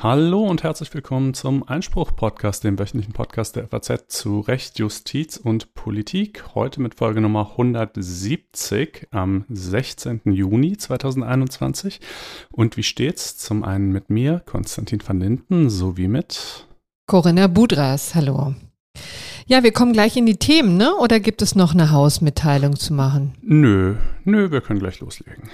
Hallo und herzlich willkommen zum Einspruch-Podcast, dem wöchentlichen Podcast der FAZ zu Recht, Justiz und Politik. Heute mit Folge Nummer 170 am 16. Juni 2021. Und wie steht's? Zum einen mit mir, Konstantin van Linden, sowie mit Corinna Budras. Hallo. Ja, wir kommen gleich in die Themen, ne? Oder gibt es noch eine Hausmitteilung zu machen? Nö, nö, wir können gleich loslegen.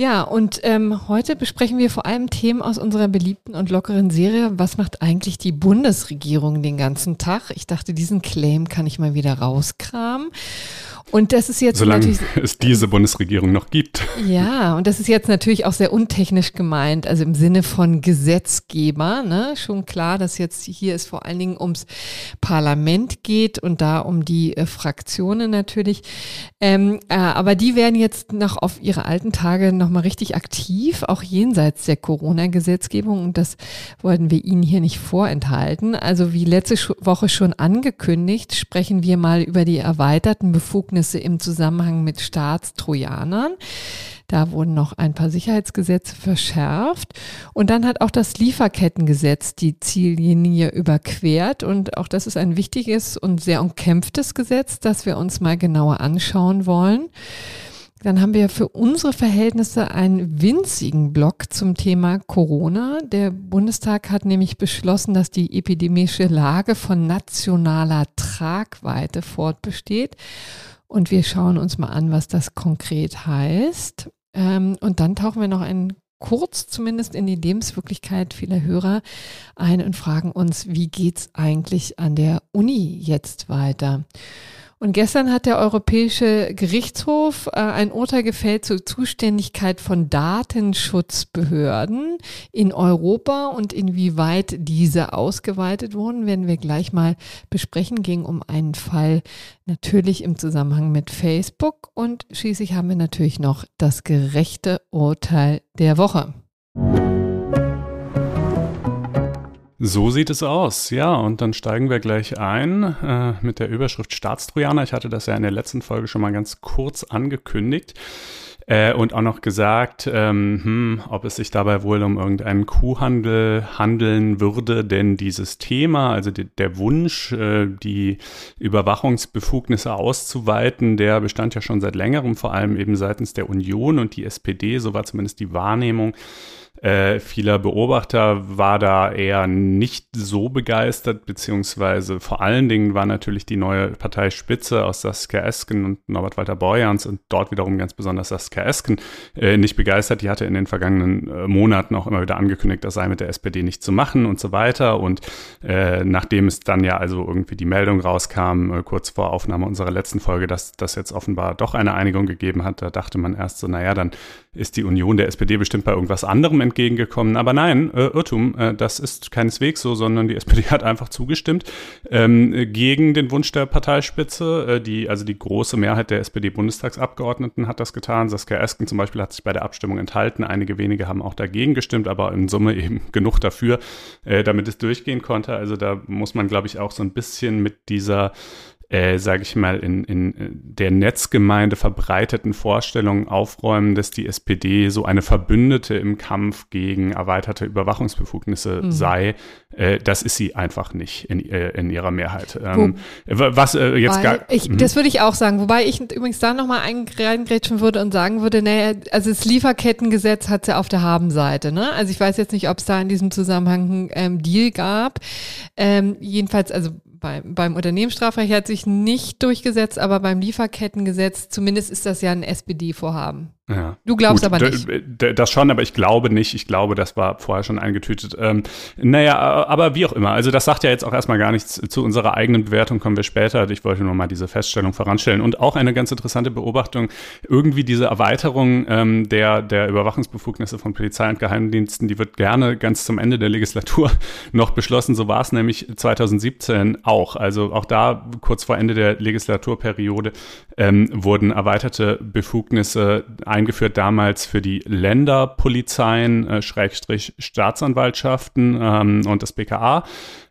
Ja, und ähm, heute besprechen wir vor allem Themen aus unserer beliebten und lockeren Serie. Was macht eigentlich die Bundesregierung den ganzen Tag? Ich dachte, diesen Claim kann ich mal wieder rauskramen. Und das ist jetzt Solange natürlich, es diese Bundesregierung noch gibt. Ja, und das ist jetzt natürlich auch sehr untechnisch gemeint, also im Sinne von Gesetzgeber. Ne? Schon klar, dass jetzt hier es vor allen Dingen ums Parlament geht und da um die äh, Fraktionen natürlich. Ähm, äh, aber die werden jetzt noch auf ihre alten Tage nochmal richtig aktiv, auch jenseits der Corona-Gesetzgebung. Und das wollten wir Ihnen hier nicht vorenthalten. Also wie letzte Woche schon angekündigt, sprechen wir mal über die erweiterten Befugnisse im Zusammenhang mit Staatstrojanern. Da wurden noch ein paar Sicherheitsgesetze verschärft. Und dann hat auch das Lieferkettengesetz die Ziellinie überquert. Und auch das ist ein wichtiges und sehr umkämpftes Gesetz, das wir uns mal genauer anschauen wollen. Dann haben wir für unsere Verhältnisse einen winzigen Block zum Thema Corona. Der Bundestag hat nämlich beschlossen, dass die epidemische Lage von nationaler Tragweite fortbesteht. Und wir schauen uns mal an, was das konkret heißt. Ähm, und dann tauchen wir noch ein kurz zumindest in die Lebenswirklichkeit vieler Hörer ein und fragen uns, wie geht's eigentlich an der Uni jetzt weiter? Und gestern hat der Europäische Gerichtshof äh, ein Urteil gefällt zur Zuständigkeit von Datenschutzbehörden in Europa und inwieweit diese ausgeweitet wurden, werden wir gleich mal besprechen. Ging um einen Fall natürlich im Zusammenhang mit Facebook und schließlich haben wir natürlich noch das gerechte Urteil der Woche. So sieht es aus, ja. Und dann steigen wir gleich ein äh, mit der Überschrift Staatstrojaner. Ich hatte das ja in der letzten Folge schon mal ganz kurz angekündigt. Äh, und auch noch gesagt, ähm, hm, ob es sich dabei wohl um irgendeinen Kuhhandel handeln würde, denn dieses Thema, also die, der Wunsch, äh, die Überwachungsbefugnisse auszuweiten, der bestand ja schon seit längerem, vor allem eben seitens der Union und die SPD, so war zumindest die Wahrnehmung äh, vieler Beobachter war da eher nicht so begeistert, beziehungsweise vor allen Dingen war natürlich die neue Parteispitze aus Saskia Esken und Norbert Walter Borjans und dort wiederum ganz besonders Saskia Esken äh, nicht begeistert. Die hatte in den vergangenen äh, Monaten auch immer wieder angekündigt, das sei mit der SPD nicht zu machen und so weiter. Und äh, nachdem es dann ja also irgendwie die Meldung rauskam, äh, kurz vor Aufnahme unserer letzten Folge, dass das jetzt offenbar doch eine Einigung gegeben hat, da dachte man erst so, naja, dann ist die Union der SPD bestimmt bei irgendwas anderem entgegengekommen. Aber nein, äh, Irrtum, äh, das ist keineswegs so, sondern die SPD hat einfach zugestimmt ähm, gegen den Wunsch der Parteispitze. Äh, die, also die große Mehrheit der SPD-Bundestagsabgeordneten hat das getan. Saskia Esken zum Beispiel hat sich bei der Abstimmung enthalten. Einige wenige haben auch dagegen gestimmt, aber in Summe eben genug dafür, äh, damit es durchgehen konnte. Also da muss man, glaube ich, auch so ein bisschen mit dieser äh, sage ich mal, in, in der Netzgemeinde verbreiteten Vorstellungen aufräumen, dass die SPD so eine Verbündete im Kampf gegen erweiterte Überwachungsbefugnisse mhm. sei. Äh, das ist sie einfach nicht in, äh, in ihrer Mehrheit. Ähm, was äh, jetzt gar. Ich, mhm. das würde ich auch sagen. Wobei ich übrigens da nochmal eingrätschen würde und sagen würde, naja, also das Lieferkettengesetz hat sie ja auf der Habenseite. Ne? Also ich weiß jetzt nicht, ob es da in diesem Zusammenhang ähm, Deal gab. Ähm, jedenfalls, also beim, beim Unternehmensstrafrecht hat sich nicht durchgesetzt, aber beim Lieferkettengesetz, zumindest ist das ja ein SPD-Vorhaben. Ja. Du glaubst Gut, aber nicht. Das schon, aber ich glaube nicht. Ich glaube, das war vorher schon eingetütet. Ähm, naja, aber wie auch immer. Also das sagt ja jetzt auch erstmal gar nichts zu unserer eigenen Bewertung, kommen wir später. Ich wollte nur mal diese Feststellung voranstellen. Und auch eine ganz interessante Beobachtung, irgendwie diese Erweiterung ähm, der, der Überwachungsbefugnisse von Polizei und Geheimdiensten, die wird gerne ganz zum Ende der Legislatur noch beschlossen. So war es nämlich 2017 auch. Also auch da, kurz vor Ende der Legislaturperiode, ähm, wurden erweiterte Befugnisse ein eingeführt damals für die Länderpolizeien, äh, Schrägstrich Staatsanwaltschaften ähm, und das BKA.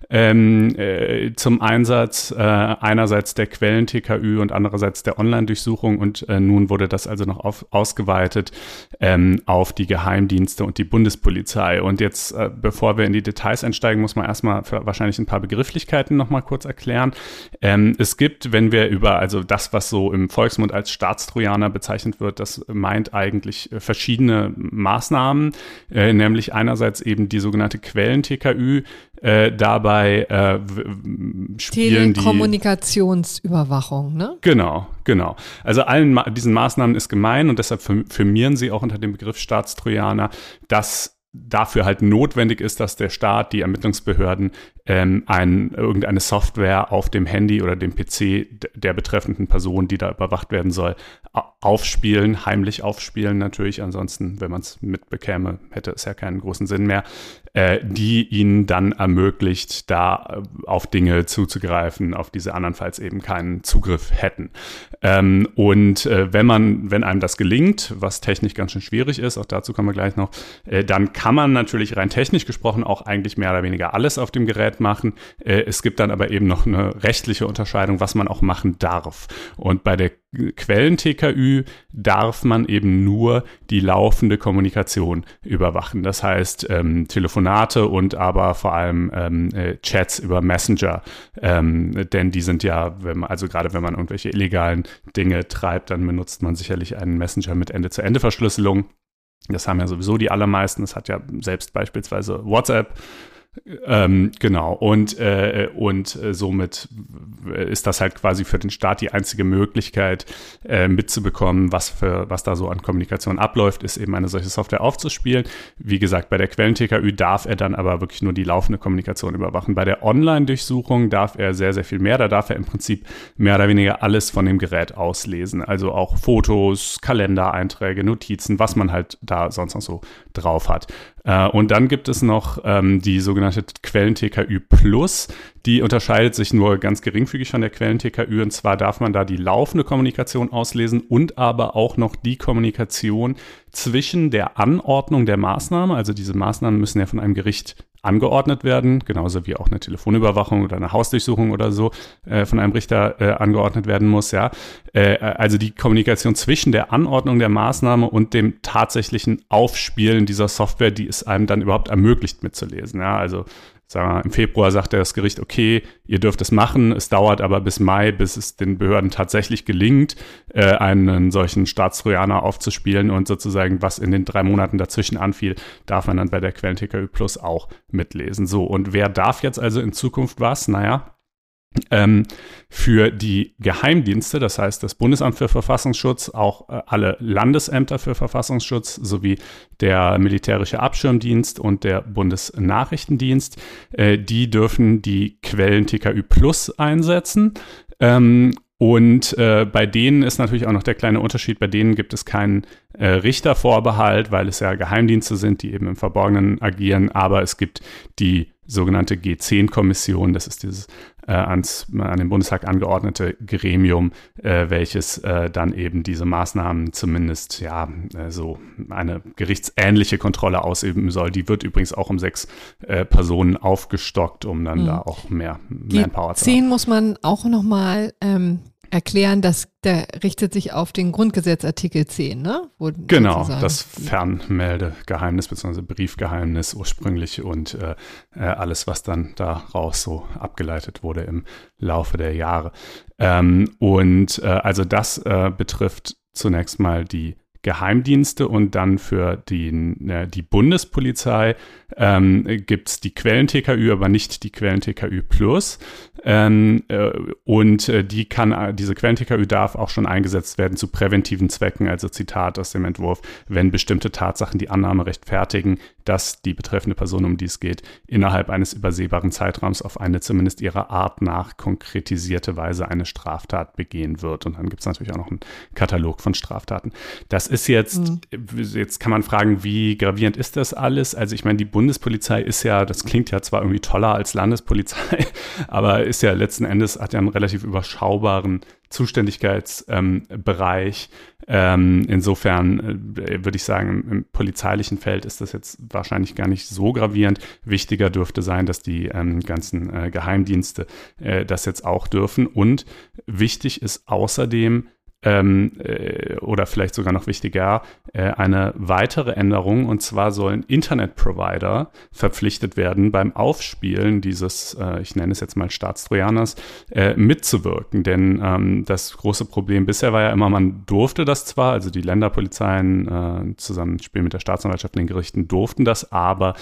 Ähm, äh, zum Einsatz, äh, einerseits der Quellen-TKÜ und andererseits der Online-Durchsuchung und äh, nun wurde das also noch auf, ausgeweitet ähm, auf die Geheimdienste und die Bundespolizei. Und jetzt, äh, bevor wir in die Details einsteigen, muss man erstmal wahrscheinlich ein paar Begrifflichkeiten nochmal kurz erklären. Ähm, es gibt, wenn wir über, also das, was so im Volksmund als Staatstrojaner bezeichnet wird, das meint eigentlich äh, verschiedene Maßnahmen, äh, nämlich einerseits eben die sogenannte Quellen-TKÜ, äh, dabei äh, spielen Telekommunikationsüberwachung, ne? Genau, genau. Also allen Ma diesen Maßnahmen ist gemein und deshalb firmieren sie auch unter dem Begriff Staatstrojaner, dass dafür halt notwendig ist, dass der Staat, die Ermittlungsbehörden ähm, ein, irgendeine Software auf dem Handy oder dem PC der betreffenden Person, die da überwacht werden soll, aufspielen, heimlich aufspielen natürlich. Ansonsten, wenn man es mitbekäme, hätte es ja keinen großen Sinn mehr, äh, die ihnen dann ermöglicht, da äh, auf Dinge zuzugreifen, auf diese andernfalls eben keinen Zugriff hätten. Ähm, und äh, wenn man, wenn einem das gelingt, was technisch ganz schön schwierig ist, auch dazu kommen wir gleich noch, äh, dann kann man natürlich rein technisch gesprochen auch eigentlich mehr oder weniger alles auf dem Gerät machen. Äh, es gibt dann aber eben noch eine rechtliche Unterscheidung, was man auch machen darf. Und bei der Quellen-TKÜ darf man eben nur die laufende Kommunikation überwachen. Das heißt ähm, Telefonate und aber vor allem ähm, äh, Chats über Messenger. Ähm, denn die sind ja, man, also gerade wenn man irgendwelche illegalen Dinge treibt, dann benutzt man sicherlich einen Messenger mit Ende-zu-Ende-Verschlüsselung. Das haben ja sowieso die allermeisten. Das hat ja selbst beispielsweise WhatsApp ähm, genau, und, äh, und äh, somit ist das halt quasi für den Staat die einzige Möglichkeit, äh, mitzubekommen, was, für, was da so an Kommunikation abläuft, ist eben eine solche Software aufzuspielen. Wie gesagt, bei der Quellen-TKÜ darf er dann aber wirklich nur die laufende Kommunikation überwachen. Bei der Online-Durchsuchung darf er sehr, sehr viel mehr. Da darf er im Prinzip mehr oder weniger alles von dem Gerät auslesen. Also auch Fotos, Kalendereinträge, Notizen, was man halt da sonst noch so drauf hat. Äh, und dann gibt es noch ähm, die sogenannte Quellen-TKÜ Plus. Die unterscheidet sich nur ganz geringfügig von der Quellen-TKÜ. Und zwar darf man da die laufende Kommunikation auslesen und aber auch noch die Kommunikation zwischen der Anordnung der Maßnahme. Also diese Maßnahmen müssen ja von einem Gericht angeordnet werden, genauso wie auch eine Telefonüberwachung oder eine Hausdurchsuchung oder so äh, von einem Richter äh, angeordnet werden muss, ja. Äh, also die Kommunikation zwischen der Anordnung der Maßnahme und dem tatsächlichen Aufspielen dieser Software, die es einem dann überhaupt ermöglicht mitzulesen, ja. Also wir, im Februar sagt das Gericht, okay, ihr dürft es machen, es dauert aber bis Mai, bis es den Behörden tatsächlich gelingt, äh, einen solchen Staatstrojaner aufzuspielen und sozusagen, was in den drei Monaten dazwischen anfiel, darf man dann bei der Quellen TKÜ Plus auch mitlesen. So, und wer darf jetzt also in Zukunft was? Naja, ähm, für die Geheimdienste, das heißt das Bundesamt für Verfassungsschutz, auch äh, alle Landesämter für Verfassungsschutz sowie der militärische Abschirmdienst und der Bundesnachrichtendienst, äh, die dürfen die Quellen TKÜ Plus einsetzen. Ähm, und äh, bei denen ist natürlich auch noch der kleine Unterschied, bei denen gibt es keinen äh, Richtervorbehalt, weil es ja Geheimdienste sind, die eben im Verborgenen agieren, aber es gibt die sogenannte G10-Kommission, das ist dieses ans, an den Bundestag angeordnete Gremium, äh, welches äh, dann eben diese Maßnahmen zumindest ja äh, so eine gerichtsähnliche Kontrolle ausüben soll. Die wird übrigens auch um sechs äh, Personen aufgestockt, um dann mhm. da auch mehr Manpower zu haben. G10 muss man auch nochmal ähm, erklären, dass der richtet sich auf den Grundgesetzartikel 10, ne? Wo genau, das Fernmeldegeheimnis bzw. Briefgeheimnis ursprünglich und äh, äh, alles, was dann daraus so abgeleitet wurde im Laufe der Jahre. Ähm, und äh, also das äh, betrifft zunächst mal die Geheimdienste und dann für die, äh, die Bundespolizei ähm, gibt es die Quellen-TKÜ, aber nicht die Quellen-TKÜ Plus. Ähm, äh, und äh, die kann, äh, diese Quellen-TKÜ darf auch schon eingesetzt werden zu präventiven Zwecken, also Zitat aus dem Entwurf, wenn bestimmte Tatsachen die Annahme rechtfertigen, dass die betreffende Person, um die es geht, innerhalb eines übersehbaren Zeitraums auf eine zumindest ihrer Art nach konkretisierte Weise eine Straftat begehen wird. Und dann gibt es natürlich auch noch einen Katalog von Straftaten. Das ist jetzt, mhm. jetzt kann man fragen, wie gravierend ist das alles? Also ich meine, die Bundespolizei ist ja, das klingt ja zwar irgendwie toller als Landespolizei, aber ist ja letzten Endes, hat ja einen relativ überschaubaren Zuständigkeitsbereich. Ähm, insofern äh, würde ich sagen, im, im, polizeilichen Feld ist das jetzt wahrscheinlich gar nicht so gravierend. Wichtiger dürfte sein, dass die ähm, ganzen äh, Geheimdienste äh, das jetzt auch dürfen. Und wichtig ist außerdem, ähm, äh, oder vielleicht sogar noch wichtiger, äh, eine weitere Änderung. Und zwar sollen Internetprovider verpflichtet werden, beim Aufspielen dieses, äh, ich nenne es jetzt mal Staatstrojaners, äh, mitzuwirken. Denn ähm, das große Problem bisher war ja immer, man durfte das zwar, also die Länderpolizeien äh, zusammen mit der Staatsanwaltschaft und den Gerichten durften das, aber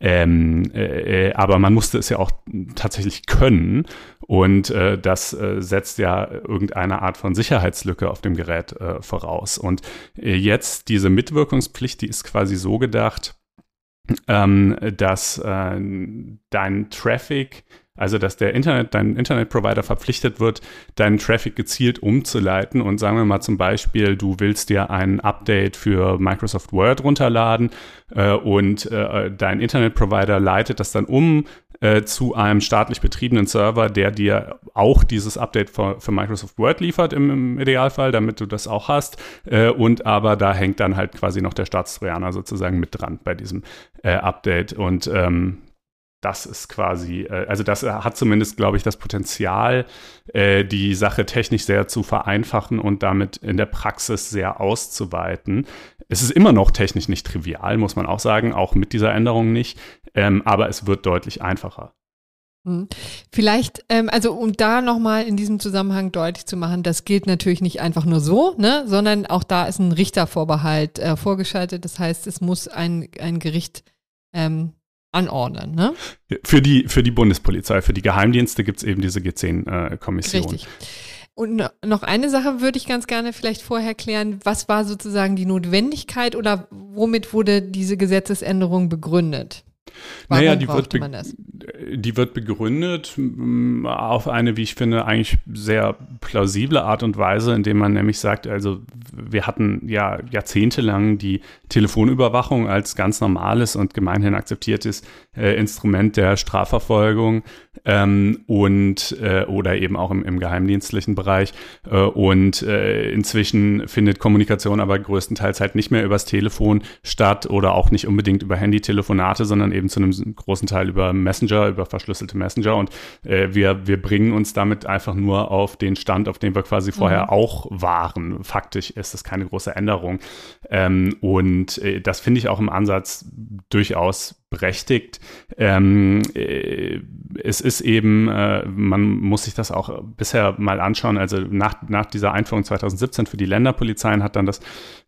ähm, äh, aber man musste es ja auch tatsächlich können. Und äh, das äh, setzt ja irgendeine Art von Sicherheitslücke auf dem Gerät äh, voraus. Und äh, jetzt diese Mitwirkungspflicht, die ist quasi so gedacht, ähm, dass äh, dein Traffic also, dass der Internet, dein Internetprovider verpflichtet wird, deinen Traffic gezielt umzuleiten. Und sagen wir mal zum Beispiel, du willst dir ein Update für Microsoft Word runterladen äh, und äh, dein Internetprovider leitet das dann um äh, zu einem staatlich betriebenen Server, der dir auch dieses Update für, für Microsoft Word liefert im, im, Idealfall, damit du das auch hast. Äh, und aber da hängt dann halt quasi noch der Staatstrojaner sozusagen mit dran bei diesem äh, Update. Und ähm, das ist quasi, äh, also das hat zumindest, glaube ich, das Potenzial, äh, die Sache technisch sehr zu vereinfachen und damit in der Praxis sehr auszuweiten. Es ist immer noch technisch nicht trivial, muss man auch sagen, auch mit dieser Änderung nicht, ähm, aber es wird deutlich einfacher. Hm. Vielleicht, ähm, also um da nochmal in diesem Zusammenhang deutlich zu machen, das gilt natürlich nicht einfach nur so, ne, sondern auch da ist ein Richtervorbehalt äh, vorgeschaltet. Das heißt, es muss ein, ein Gericht ähm, anordnen. Ne? Für, die, für die Bundespolizei, für die Geheimdienste gibt es eben diese G10-Kommission. Richtig. Und noch eine Sache würde ich ganz gerne vielleicht vorher klären. Was war sozusagen die Notwendigkeit oder womit wurde diese Gesetzesänderung begründet? Warum naja, die wird, die wird begründet mm, auf eine, wie ich finde, eigentlich sehr plausible Art und Weise, indem man nämlich sagt, also wir hatten ja jahrzehntelang die Telefonüberwachung als ganz normales und gemeinhin akzeptiertes äh, Instrument der Strafverfolgung ähm, und äh, oder eben auch im, im geheimdienstlichen Bereich. Äh, und äh, inzwischen findet Kommunikation aber größtenteils halt nicht mehr übers Telefon statt oder auch nicht unbedingt über Handytelefonate, sondern eben zu einem großen Teil über Messenger, über verschlüsselte Messenger. Und äh, wir, wir bringen uns damit einfach nur auf den Stand, auf dem wir quasi vorher mhm. auch waren. Faktisch ist es keine große Änderung. Ähm, und äh, das finde ich auch im Ansatz durchaus berechtigt. Ähm, äh, es ist eben, äh, man muss sich das auch bisher mal anschauen. Also nach, nach dieser Einführung 2017 für die Länderpolizeien hat dann das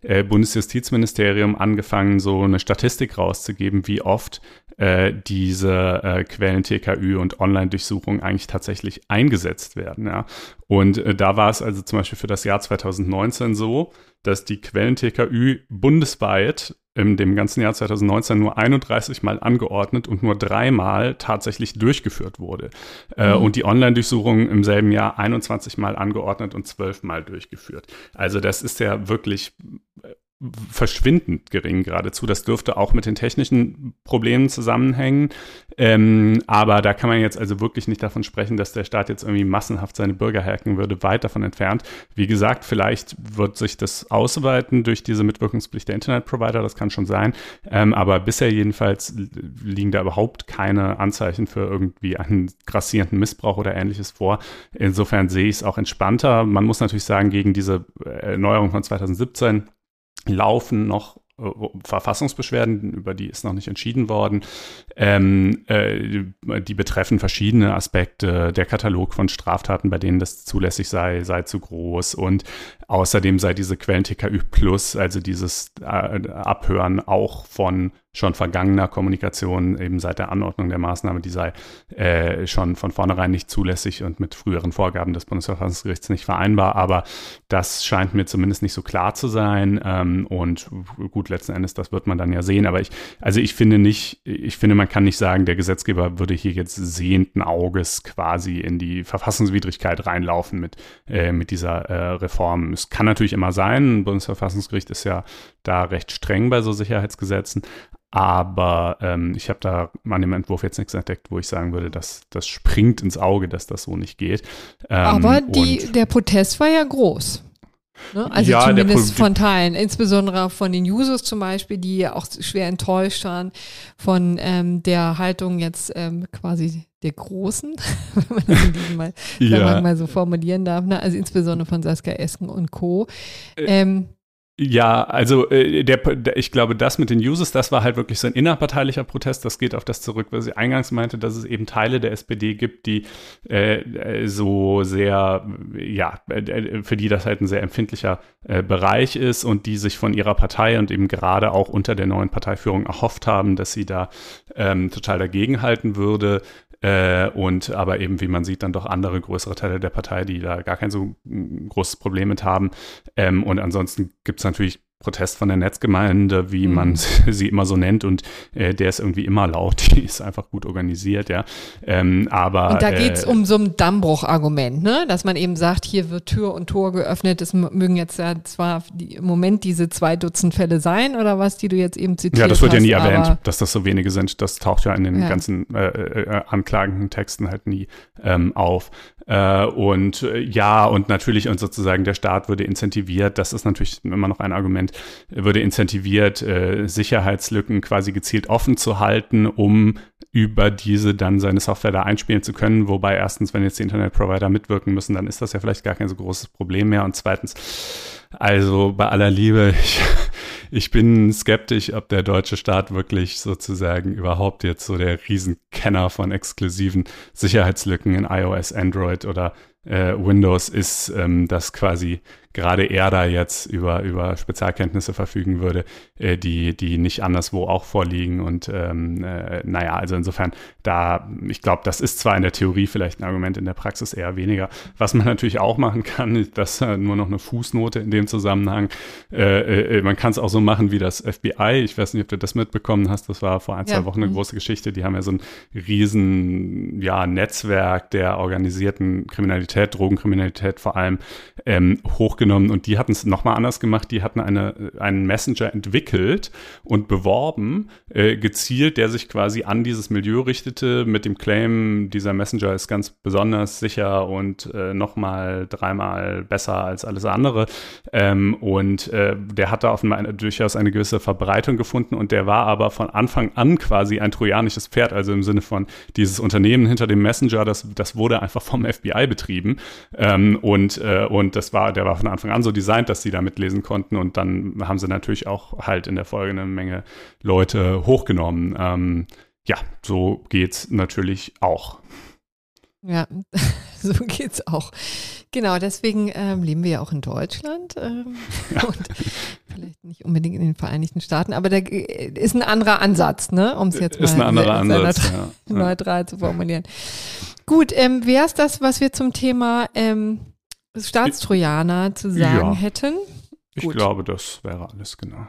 äh, Bundesjustizministerium angefangen, so eine Statistik rauszugeben, wie oft äh, diese äh, Quellen TKÜ und Online-Durchsuchungen eigentlich tatsächlich eingesetzt werden. Ja. Und äh, da war es also zum Beispiel für das Jahr 2019 so, dass die Quellen TKÜ bundesweit in dem ganzen Jahr 2019 nur 31 Mal angeordnet und nur dreimal tatsächlich durchgeführt wurde. Äh, mhm. und die Online-Durchsuchung im selben Jahr 21 Mal angeordnet und 12 Mal durchgeführt. Also das ist ja wirklich verschwindend gering geradezu. Das dürfte auch mit den technischen Problemen zusammenhängen. Ähm, aber da kann man jetzt also wirklich nicht davon sprechen, dass der Staat jetzt irgendwie massenhaft seine Bürger hacken würde, weit davon entfernt. Wie gesagt, vielleicht wird sich das ausweiten durch diese Mitwirkungspflicht der Internetprovider, das kann schon sein. Ähm, aber bisher jedenfalls liegen da überhaupt keine Anzeichen für irgendwie einen grassierenden Missbrauch oder ähnliches vor. Insofern sehe ich es auch entspannter. Man muss natürlich sagen, gegen diese Erneuerung von 2017 laufen noch äh, Verfassungsbeschwerden, über die ist noch nicht entschieden worden. Ähm, äh, die betreffen verschiedene Aspekte. Der Katalog von Straftaten, bei denen das zulässig sei, sei zu groß. Und außerdem sei diese Quellen-TKÜ Plus, also dieses äh, Abhören auch von schon vergangener Kommunikation eben seit der Anordnung der Maßnahme, die sei äh, schon von vornherein nicht zulässig und mit früheren Vorgaben des Bundesverfassungsgerichts nicht vereinbar. Aber das scheint mir zumindest nicht so klar zu sein. Ähm, und gut, letzten Endes, das wird man dann ja sehen. Aber ich, also ich finde nicht, ich finde, man kann nicht sagen, der Gesetzgeber würde hier jetzt sehenden Auges quasi in die Verfassungswidrigkeit reinlaufen mit, äh, mit dieser äh, Reform. Es kann natürlich immer sein, ein Bundesverfassungsgericht ist ja da recht streng bei so Sicherheitsgesetzen. Aber ähm, ich habe da an dem Entwurf jetzt nichts entdeckt, wo ich sagen würde, dass das springt ins Auge, dass das so nicht geht. Ähm, Aber die, der Protest war ja groß. Ne? Also ja, zumindest von Teilen, insbesondere von den Users zum Beispiel, die ja auch schwer enttäuscht waren von ähm, der Haltung jetzt ähm, quasi der Großen, wenn man das in diesem Mal, ja. mal so formulieren darf, ne? also insbesondere von Saskia Esken und Co. Äh, ähm, ja, also äh, der, der, ich glaube, das mit den Users, das war halt wirklich so ein innerparteilicher Protest. Das geht auf das zurück, was sie eingangs meinte, dass es eben Teile der SPD gibt, die äh, äh so sehr, ja, äh, für die das halt ein sehr empfindlicher äh, Bereich ist und die sich von ihrer Partei und eben gerade auch unter der neuen Parteiführung erhofft haben, dass sie da ähm, total dagegenhalten würde. Äh, und aber eben, wie man sieht, dann doch andere größere Teile der Partei, die da gar kein so großes Problem mit haben. Ähm, und ansonsten gibt es natürlich Protest von der Netzgemeinde, wie mhm. man sie immer so nennt, und äh, der ist irgendwie immer laut, die ist einfach gut organisiert, ja. Ähm, aber und da geht es äh, um so ein Dammbruch-Argument, ne? Dass man eben sagt, hier wird Tür und Tor geöffnet. Es mögen jetzt ja zwar die, im Moment diese zwei Dutzend Fälle sein oder was, die du jetzt eben zitiert hast. Ja, das wird ja nie erwähnt, dass das so wenige sind. Das taucht ja in den ja. ganzen äh, äh, anklagenden Texten halt nie ähm, auf. Äh, und äh, ja, und natürlich und sozusagen der Staat würde incentiviert, das ist natürlich immer noch ein Argument, würde incentiviert, äh, Sicherheitslücken quasi gezielt offen zu halten, um über diese dann seine Software da einspielen zu können. Wobei erstens, wenn jetzt die Internetprovider mitwirken müssen, dann ist das ja vielleicht gar kein so großes Problem mehr. Und zweitens, also bei aller Liebe, ich, ich bin skeptisch, ob der deutsche Staat wirklich sozusagen überhaupt jetzt so der Riesenkenner von exklusiven Sicherheitslücken in iOS, Android oder äh, Windows ist, ähm, dass quasi gerade er da jetzt über, über Spezialkenntnisse verfügen würde, äh, die, die nicht anderswo auch vorliegen. Und ähm, äh, naja, also insofern, da, ich glaube, das ist zwar in der Theorie vielleicht ein Argument, in der Praxis eher weniger. Was man natürlich auch machen kann, das äh, nur noch eine Fußnote in dem Zusammenhang. Äh, äh, man kann es auch so machen wie das FBI. Ich weiß nicht, ob du das mitbekommen hast. Das war vor ein, zwei ja. Wochen eine mhm. große Geschichte. Die haben ja so ein riesen ja, Netzwerk der organisierten Kriminalität, Drogenkriminalität vor allem, ähm, hoch genommen und die hatten es nochmal anders gemacht. Die hatten eine, einen Messenger entwickelt und beworben, äh, gezielt, der sich quasi an dieses Milieu richtete, mit dem Claim, dieser Messenger ist ganz besonders sicher und äh, nochmal dreimal besser als alles andere. Ähm, und äh, der hatte auf eine, durchaus eine gewisse Verbreitung gefunden und der war aber von Anfang an quasi ein trojanisches Pferd, also im Sinne von dieses Unternehmen hinter dem Messenger, das, das wurde einfach vom FBI betrieben. Ähm, und, äh, und das war, der war von Anfang an so designt, dass sie da mitlesen konnten und dann haben sie natürlich auch halt in der Folge eine Menge Leute hochgenommen. Ähm, ja, so geht's natürlich auch. Ja, so geht's auch. Genau, deswegen ähm, leben wir ja auch in Deutschland ähm, ja. und vielleicht nicht unbedingt in den Vereinigten Staaten, aber da ist ein anderer Ansatz, ne? Um es jetzt ist mal ein anderer Ansatz, ja. neutral zu formulieren. Gut, ähm, wäre es das, was wir zum Thema ähm, Staatstrojaner zu sagen ja, hätten. Ich glaube, das wäre alles genau.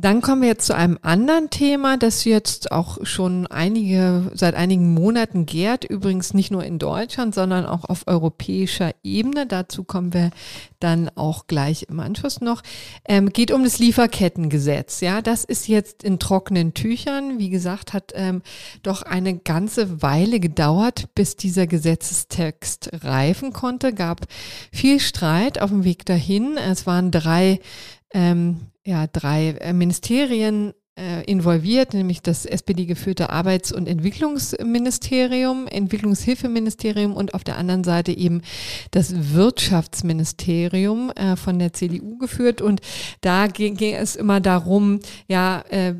Dann kommen wir jetzt zu einem anderen Thema, das jetzt auch schon einige, seit einigen Monaten gärt. Übrigens nicht nur in Deutschland, sondern auch auf europäischer Ebene. Dazu kommen wir dann auch gleich im Anschluss noch. Ähm, geht um das Lieferkettengesetz. Ja, das ist jetzt in trockenen Tüchern. Wie gesagt, hat ähm, doch eine ganze Weile gedauert, bis dieser Gesetzestext reifen konnte. Gab viel Streit auf dem Weg dahin. Es waren drei ähm, ja, drei äh, Ministerien äh, involviert, nämlich das SPD-geführte Arbeits- und Entwicklungsministerium, Entwicklungshilfeministerium und auf der anderen Seite eben das Wirtschaftsministerium äh, von der CDU geführt. Und da ging, ging es immer darum, ja, äh,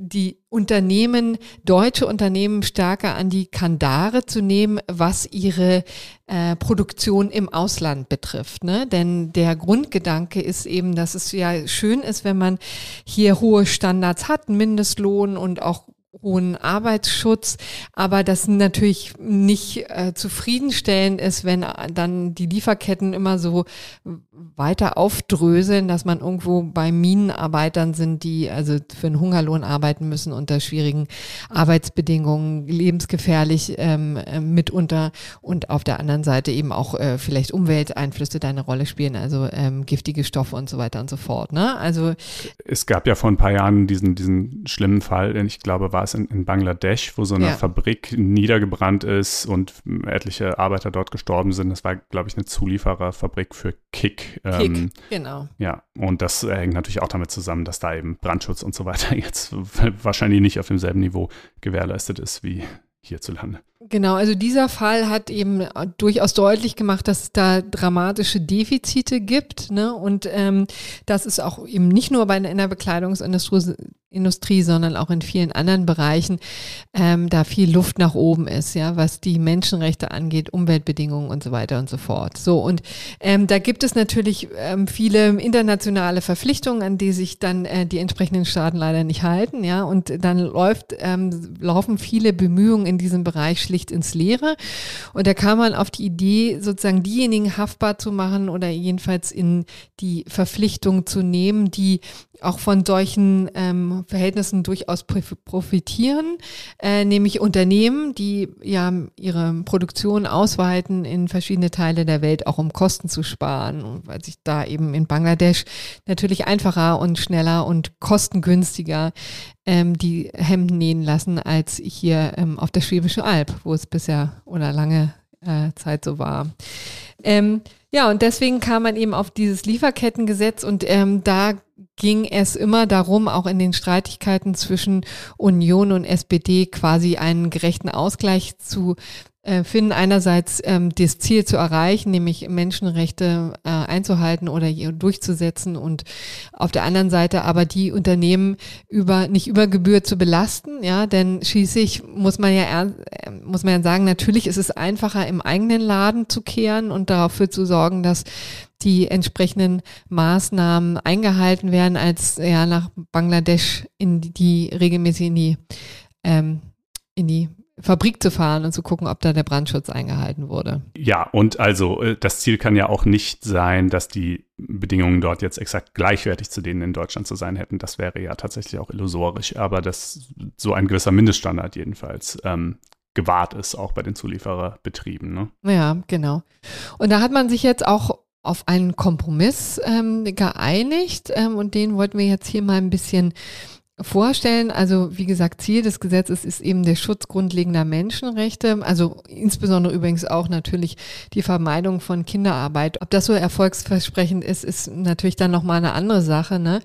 die Unternehmen, deutsche Unternehmen stärker an die Kandare zu nehmen, was ihre äh, Produktion im Ausland betrifft. Ne? Denn der Grundgedanke ist eben, dass es ja schön ist, wenn man hier hohe Standards hat, Mindestlohn und auch hohen Arbeitsschutz, aber das natürlich nicht äh, zufriedenstellend ist, wenn dann die Lieferketten immer so weiter aufdröseln, dass man irgendwo bei Minenarbeitern sind, die also für einen Hungerlohn arbeiten müssen unter schwierigen Arbeitsbedingungen, lebensgefährlich ähm, äh, mitunter und auf der anderen Seite eben auch äh, vielleicht Umwelteinflüsse da eine Rolle spielen, also ähm, giftige Stoffe und so weiter und so fort. Ne? Also es gab ja vor ein paar Jahren diesen, diesen schlimmen Fall, ich glaube, war es in, in Bangladesch, wo so eine ja. Fabrik niedergebrannt ist und etliche Arbeiter dort gestorben sind. Das war, glaube ich, eine Zuliefererfabrik für Kick. Kick, ähm, genau. Ja, und das hängt natürlich auch damit zusammen, dass da eben Brandschutz und so weiter jetzt wahrscheinlich nicht auf demselben Niveau gewährleistet ist wie hierzulande. Genau, also dieser Fall hat eben durchaus deutlich gemacht, dass es da dramatische Defizite gibt. Ne? Und ähm, das ist auch eben nicht nur bei in der Bekleidungsindustrie Industrie, sondern auch in vielen anderen Bereichen ähm, da viel Luft nach oben ist, ja, was die Menschenrechte angeht, Umweltbedingungen und so weiter und so fort. So und ähm, da gibt es natürlich ähm, viele internationale Verpflichtungen, an die sich dann äh, die entsprechenden Staaten leider nicht halten, ja, und dann läuft ähm, laufen viele Bemühungen in diesem Bereich schlicht ins Leere. Und da kam man auf die Idee, sozusagen diejenigen haftbar zu machen oder jedenfalls in die Verpflichtung zu nehmen, die auch von solchen ähm, Verhältnissen durchaus profitieren, äh, nämlich Unternehmen, die ja ihre Produktion ausweiten in verschiedene Teile der Welt, auch um Kosten zu sparen, weil sich da eben in Bangladesch natürlich einfacher und schneller und kostengünstiger ähm, die Hemden nähen lassen als hier ähm, auf der Schwäbische Alb, wo es bisher oder lange äh, Zeit so war. Ähm, ja, und deswegen kam man eben auf dieses Lieferkettengesetz und ähm, da ging es immer darum, auch in den Streitigkeiten zwischen Union und SPD quasi einen gerechten Ausgleich zu finden, einerseits ähm, das Ziel zu erreichen, nämlich Menschenrechte äh, einzuhalten oder durchzusetzen und auf der anderen Seite aber die Unternehmen über nicht über Gebühr zu belasten, ja, denn schließlich muss man ja äh, muss man ja sagen, natürlich ist es einfacher im eigenen Laden zu kehren und dafür zu sorgen, dass die entsprechenden Maßnahmen eingehalten werden, als ja nach Bangladesch in die, die regelmäßig in die ähm, in die Fabrik zu fahren und zu gucken, ob da der Brandschutz eingehalten wurde. Ja, und also äh, das Ziel kann ja auch nicht sein, dass die Bedingungen dort jetzt exakt gleichwertig zu denen in Deutschland zu sein hätten. Das wäre ja tatsächlich auch illusorisch, aber dass so ein gewisser Mindeststandard jedenfalls ähm, gewahrt ist, auch bei den Zuliefererbetrieben. Ne? Ja, genau. Und da hat man sich jetzt auch auf einen Kompromiss ähm, geeinigt ähm, und den wollten wir jetzt hier mal ein bisschen vorstellen. Also wie gesagt, Ziel des Gesetzes ist eben der Schutz grundlegender Menschenrechte, also insbesondere übrigens auch natürlich die Vermeidung von Kinderarbeit. Ob das so erfolgsversprechend ist, ist natürlich dann nochmal eine andere Sache. Ne?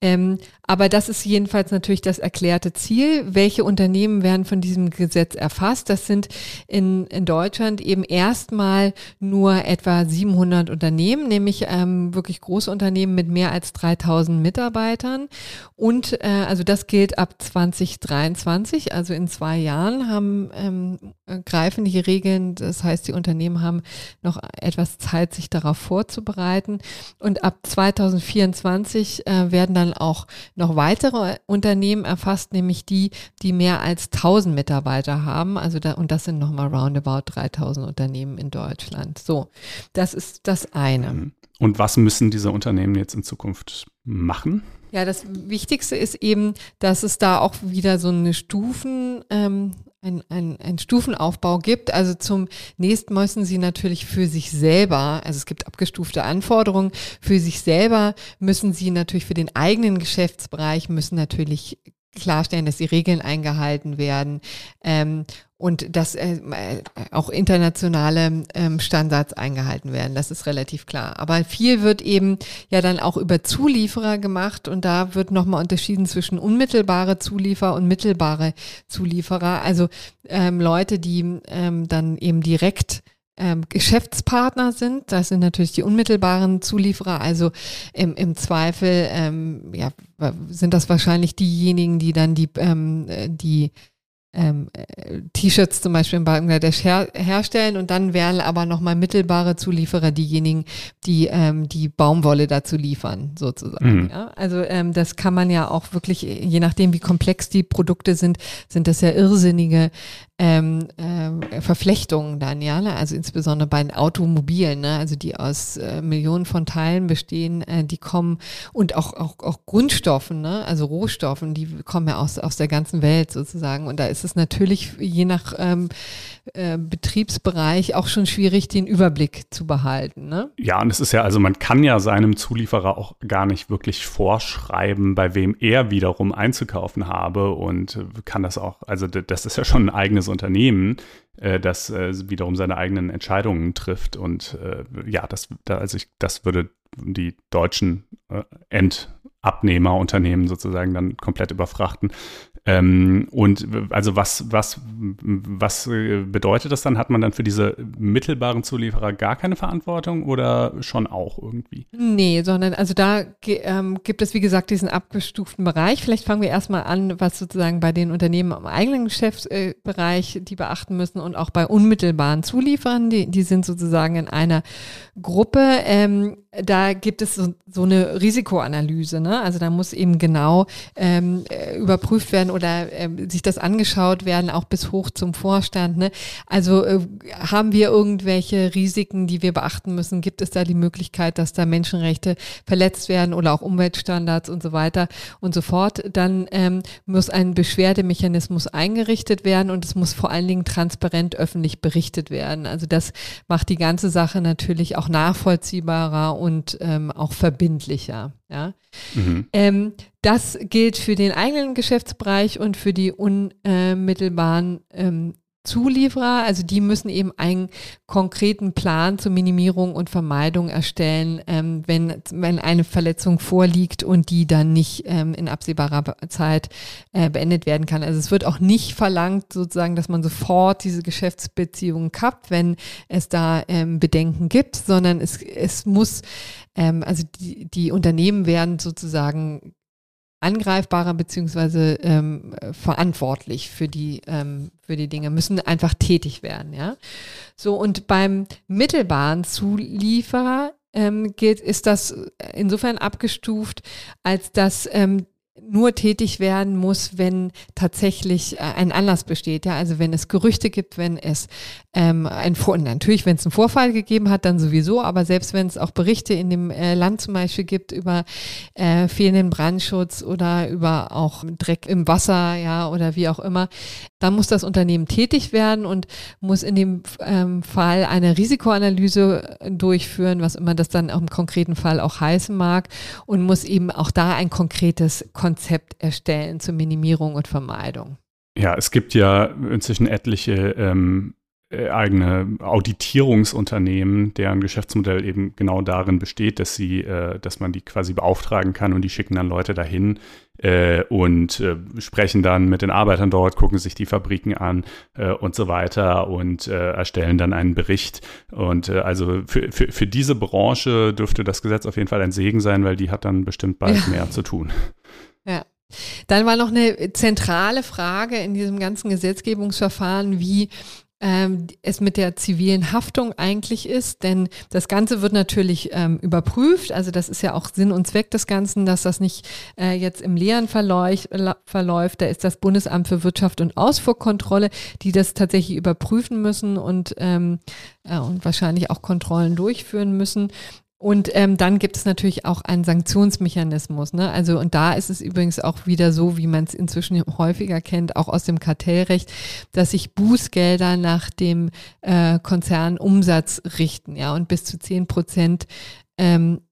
Ähm, aber das ist jedenfalls natürlich das erklärte Ziel. Welche Unternehmen werden von diesem Gesetz erfasst? Das sind in, in Deutschland eben erstmal nur etwa 700 Unternehmen, nämlich ähm, wirklich große Unternehmen mit mehr als 3000 Mitarbeitern. Und äh, also das gilt ab 2023, also in zwei Jahren haben ähm, greifen die Regeln. Das heißt, die Unternehmen haben noch etwas Zeit, sich darauf vorzubereiten. Und ab 2024 äh, werden dann auch noch weitere Unternehmen erfasst, nämlich die, die mehr als 1000 Mitarbeiter haben. Also da, und das sind nochmal roundabout 3000 Unternehmen in Deutschland. So, das ist das eine. Mhm. Und was müssen diese Unternehmen jetzt in Zukunft machen? Ja, das Wichtigste ist eben, dass es da auch wieder so eine Stufen, ähm, ein, ein, ein Stufenaufbau gibt. Also zum nächsten müssen sie natürlich für sich selber, also es gibt abgestufte Anforderungen, für sich selber müssen sie natürlich für den eigenen Geschäftsbereich müssen natürlich klarstellen, dass die Regeln eingehalten werden ähm, und dass äh, auch internationale ähm, Standards eingehalten werden. Das ist relativ klar. Aber viel wird eben ja dann auch über Zulieferer gemacht und da wird nochmal unterschieden zwischen unmittelbare Zulieferer und mittelbare Zulieferer. Also ähm, Leute, die ähm, dann eben direkt ähm, Geschäftspartner sind. Das sind natürlich die unmittelbaren Zulieferer. Also im, im Zweifel ähm, ja, sind das wahrscheinlich diejenigen, die dann die, ähm, die ähm, äh, T-Shirts zum Beispiel in Bangladesch her herstellen und dann wären aber nochmal mittelbare Zulieferer diejenigen, die ähm, die Baumwolle dazu liefern, sozusagen. Mhm. Ja? Also ähm, das kann man ja auch wirklich, je nachdem wie komplex die Produkte sind, sind das ja irrsinnige ähm, äh, Verflechtungen dann, ja, ne? also insbesondere bei den Automobilen, ne? also die aus äh, Millionen von Teilen bestehen, äh, die kommen und auch, auch, auch Grundstoffen, ne? also Rohstoffen, die kommen ja aus, aus der ganzen Welt sozusagen und da ist es natürlich je nach ähm, äh, Betriebsbereich auch schon schwierig, den Überblick zu behalten. Ne? Ja, und es ist ja, also man kann ja seinem Zulieferer auch gar nicht wirklich vorschreiben, bei wem er wiederum einzukaufen habe und kann das auch, also das ist ja schon ein eigenes Unternehmen, äh, das äh, wiederum seine eigenen Entscheidungen trifft. Und äh, ja, das, da, also ich, das würde die deutschen äh, Endabnehmerunternehmen sozusagen dann komplett überfrachten. Ähm, und also was, was, was bedeutet das dann? Hat man dann für diese mittelbaren Zulieferer gar keine Verantwortung oder schon auch irgendwie? Nee, sondern also da ähm, gibt es, wie gesagt, diesen abgestuften Bereich. Vielleicht fangen wir erstmal an, was sozusagen bei den Unternehmen im eigenen Geschäftsbereich äh, die beachten müssen und auch bei unmittelbaren Zulieferern, die, die sind sozusagen in einer Gruppe. Ähm, da gibt es so, so eine Risikoanalyse. Ne? Also da muss eben genau ähm, äh, überprüft werden oder äh, sich das angeschaut werden, auch bis hoch zum Vorstand. Ne? Also äh, haben wir irgendwelche Risiken, die wir beachten müssen? Gibt es da die Möglichkeit, dass da Menschenrechte verletzt werden oder auch Umweltstandards und so weiter und so fort? Dann ähm, muss ein Beschwerdemechanismus eingerichtet werden und es muss vor allen Dingen transparent öffentlich berichtet werden. Also das macht die ganze Sache natürlich auch nachvollziehbarer und ähm, auch verbindlicher. Ja? Mhm. Ähm, das gilt für den eigenen Geschäftsbereich und für die unmittelbaren ähm, Zulieferer, also die müssen eben einen konkreten Plan zur Minimierung und Vermeidung erstellen, ähm, wenn, wenn eine Verletzung vorliegt und die dann nicht ähm, in absehbarer Zeit äh, beendet werden kann. Also es wird auch nicht verlangt, sozusagen, dass man sofort diese Geschäftsbeziehungen kappt, wenn es da ähm, Bedenken gibt, sondern es, es muss, ähm, also die, die Unternehmen werden sozusagen angreifbarer beziehungsweise ähm, verantwortlich für die ähm, für die Dinge müssen einfach tätig werden ja. So und beim mittelbaren Zulieferer ähm, geht ist das insofern abgestuft als dass ähm, nur tätig werden muss, wenn tatsächlich äh, ein Anlass besteht. Ja, also wenn es Gerüchte gibt, wenn es ähm, ein Vor natürlich, wenn es einen Vorfall gegeben hat, dann sowieso. Aber selbst wenn es auch Berichte in dem äh, Land zum Beispiel gibt über äh, fehlenden Brandschutz oder über auch Dreck im Wasser, ja oder wie auch immer, dann muss das Unternehmen tätig werden und muss in dem ähm, Fall eine Risikoanalyse äh, durchführen, was immer das dann im konkreten Fall auch heißen mag, und muss eben auch da ein konkretes Konzept erstellen zur Minimierung und Vermeidung. Ja, es gibt ja inzwischen etliche ähm, äh, eigene Auditierungsunternehmen, deren Geschäftsmodell eben genau darin besteht, dass sie, äh, dass man die quasi beauftragen kann und die schicken dann Leute dahin äh, und äh, sprechen dann mit den Arbeitern dort, gucken sich die Fabriken an äh, und so weiter und äh, erstellen dann einen Bericht. Und also für, für, für diese Branche dürfte das Gesetz auf jeden Fall ein Segen sein, weil die hat dann bestimmt bald ja. mehr zu tun. Ja. Dann war noch eine zentrale Frage in diesem ganzen Gesetzgebungsverfahren, wie ähm, es mit der zivilen Haftung eigentlich ist, denn das Ganze wird natürlich ähm, überprüft. Also das ist ja auch Sinn und Zweck des Ganzen, dass das nicht äh, jetzt im Leeren verläuft. Da ist das Bundesamt für Wirtschaft und Ausfuhrkontrolle, die das tatsächlich überprüfen müssen und, ähm, äh, und wahrscheinlich auch Kontrollen durchführen müssen. Und ähm, dann gibt es natürlich auch einen Sanktionsmechanismus. Ne? Also und da ist es übrigens auch wieder so, wie man es inzwischen häufiger kennt, auch aus dem Kartellrecht, dass sich Bußgelder nach dem äh, Konzernumsatz richten, ja, und bis zu zehn Prozent ähm,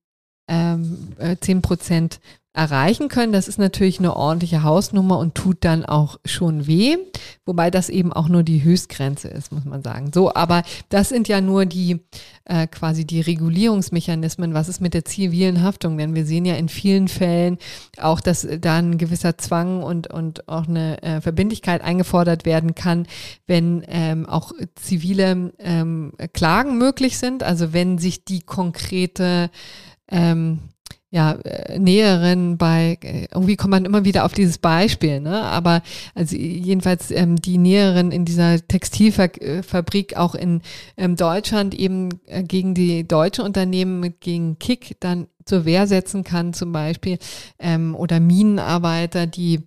ähm, 10 äh, Prozent erreichen können. Das ist natürlich eine ordentliche Hausnummer und tut dann auch schon weh, wobei das eben auch nur die Höchstgrenze ist, muss man sagen. So, aber das sind ja nur die äh, quasi die Regulierungsmechanismen. Was ist mit der zivilen Haftung? Denn wir sehen ja in vielen Fällen auch, dass da ein gewisser Zwang und, und auch eine äh, Verbindlichkeit eingefordert werden kann, wenn ähm, auch zivile ähm, Klagen möglich sind. Also wenn sich die konkrete ähm, ja, äh, Näherin bei, äh, irgendwie kommt man immer wieder auf dieses Beispiel, ne? Aber also jedenfalls ähm, die Näherin in dieser Textilfabrik auch in ähm, Deutschland eben äh, gegen die deutschen Unternehmen gegen Kick dann zur Wehr setzen kann, zum Beispiel, ähm, oder Minenarbeiter, die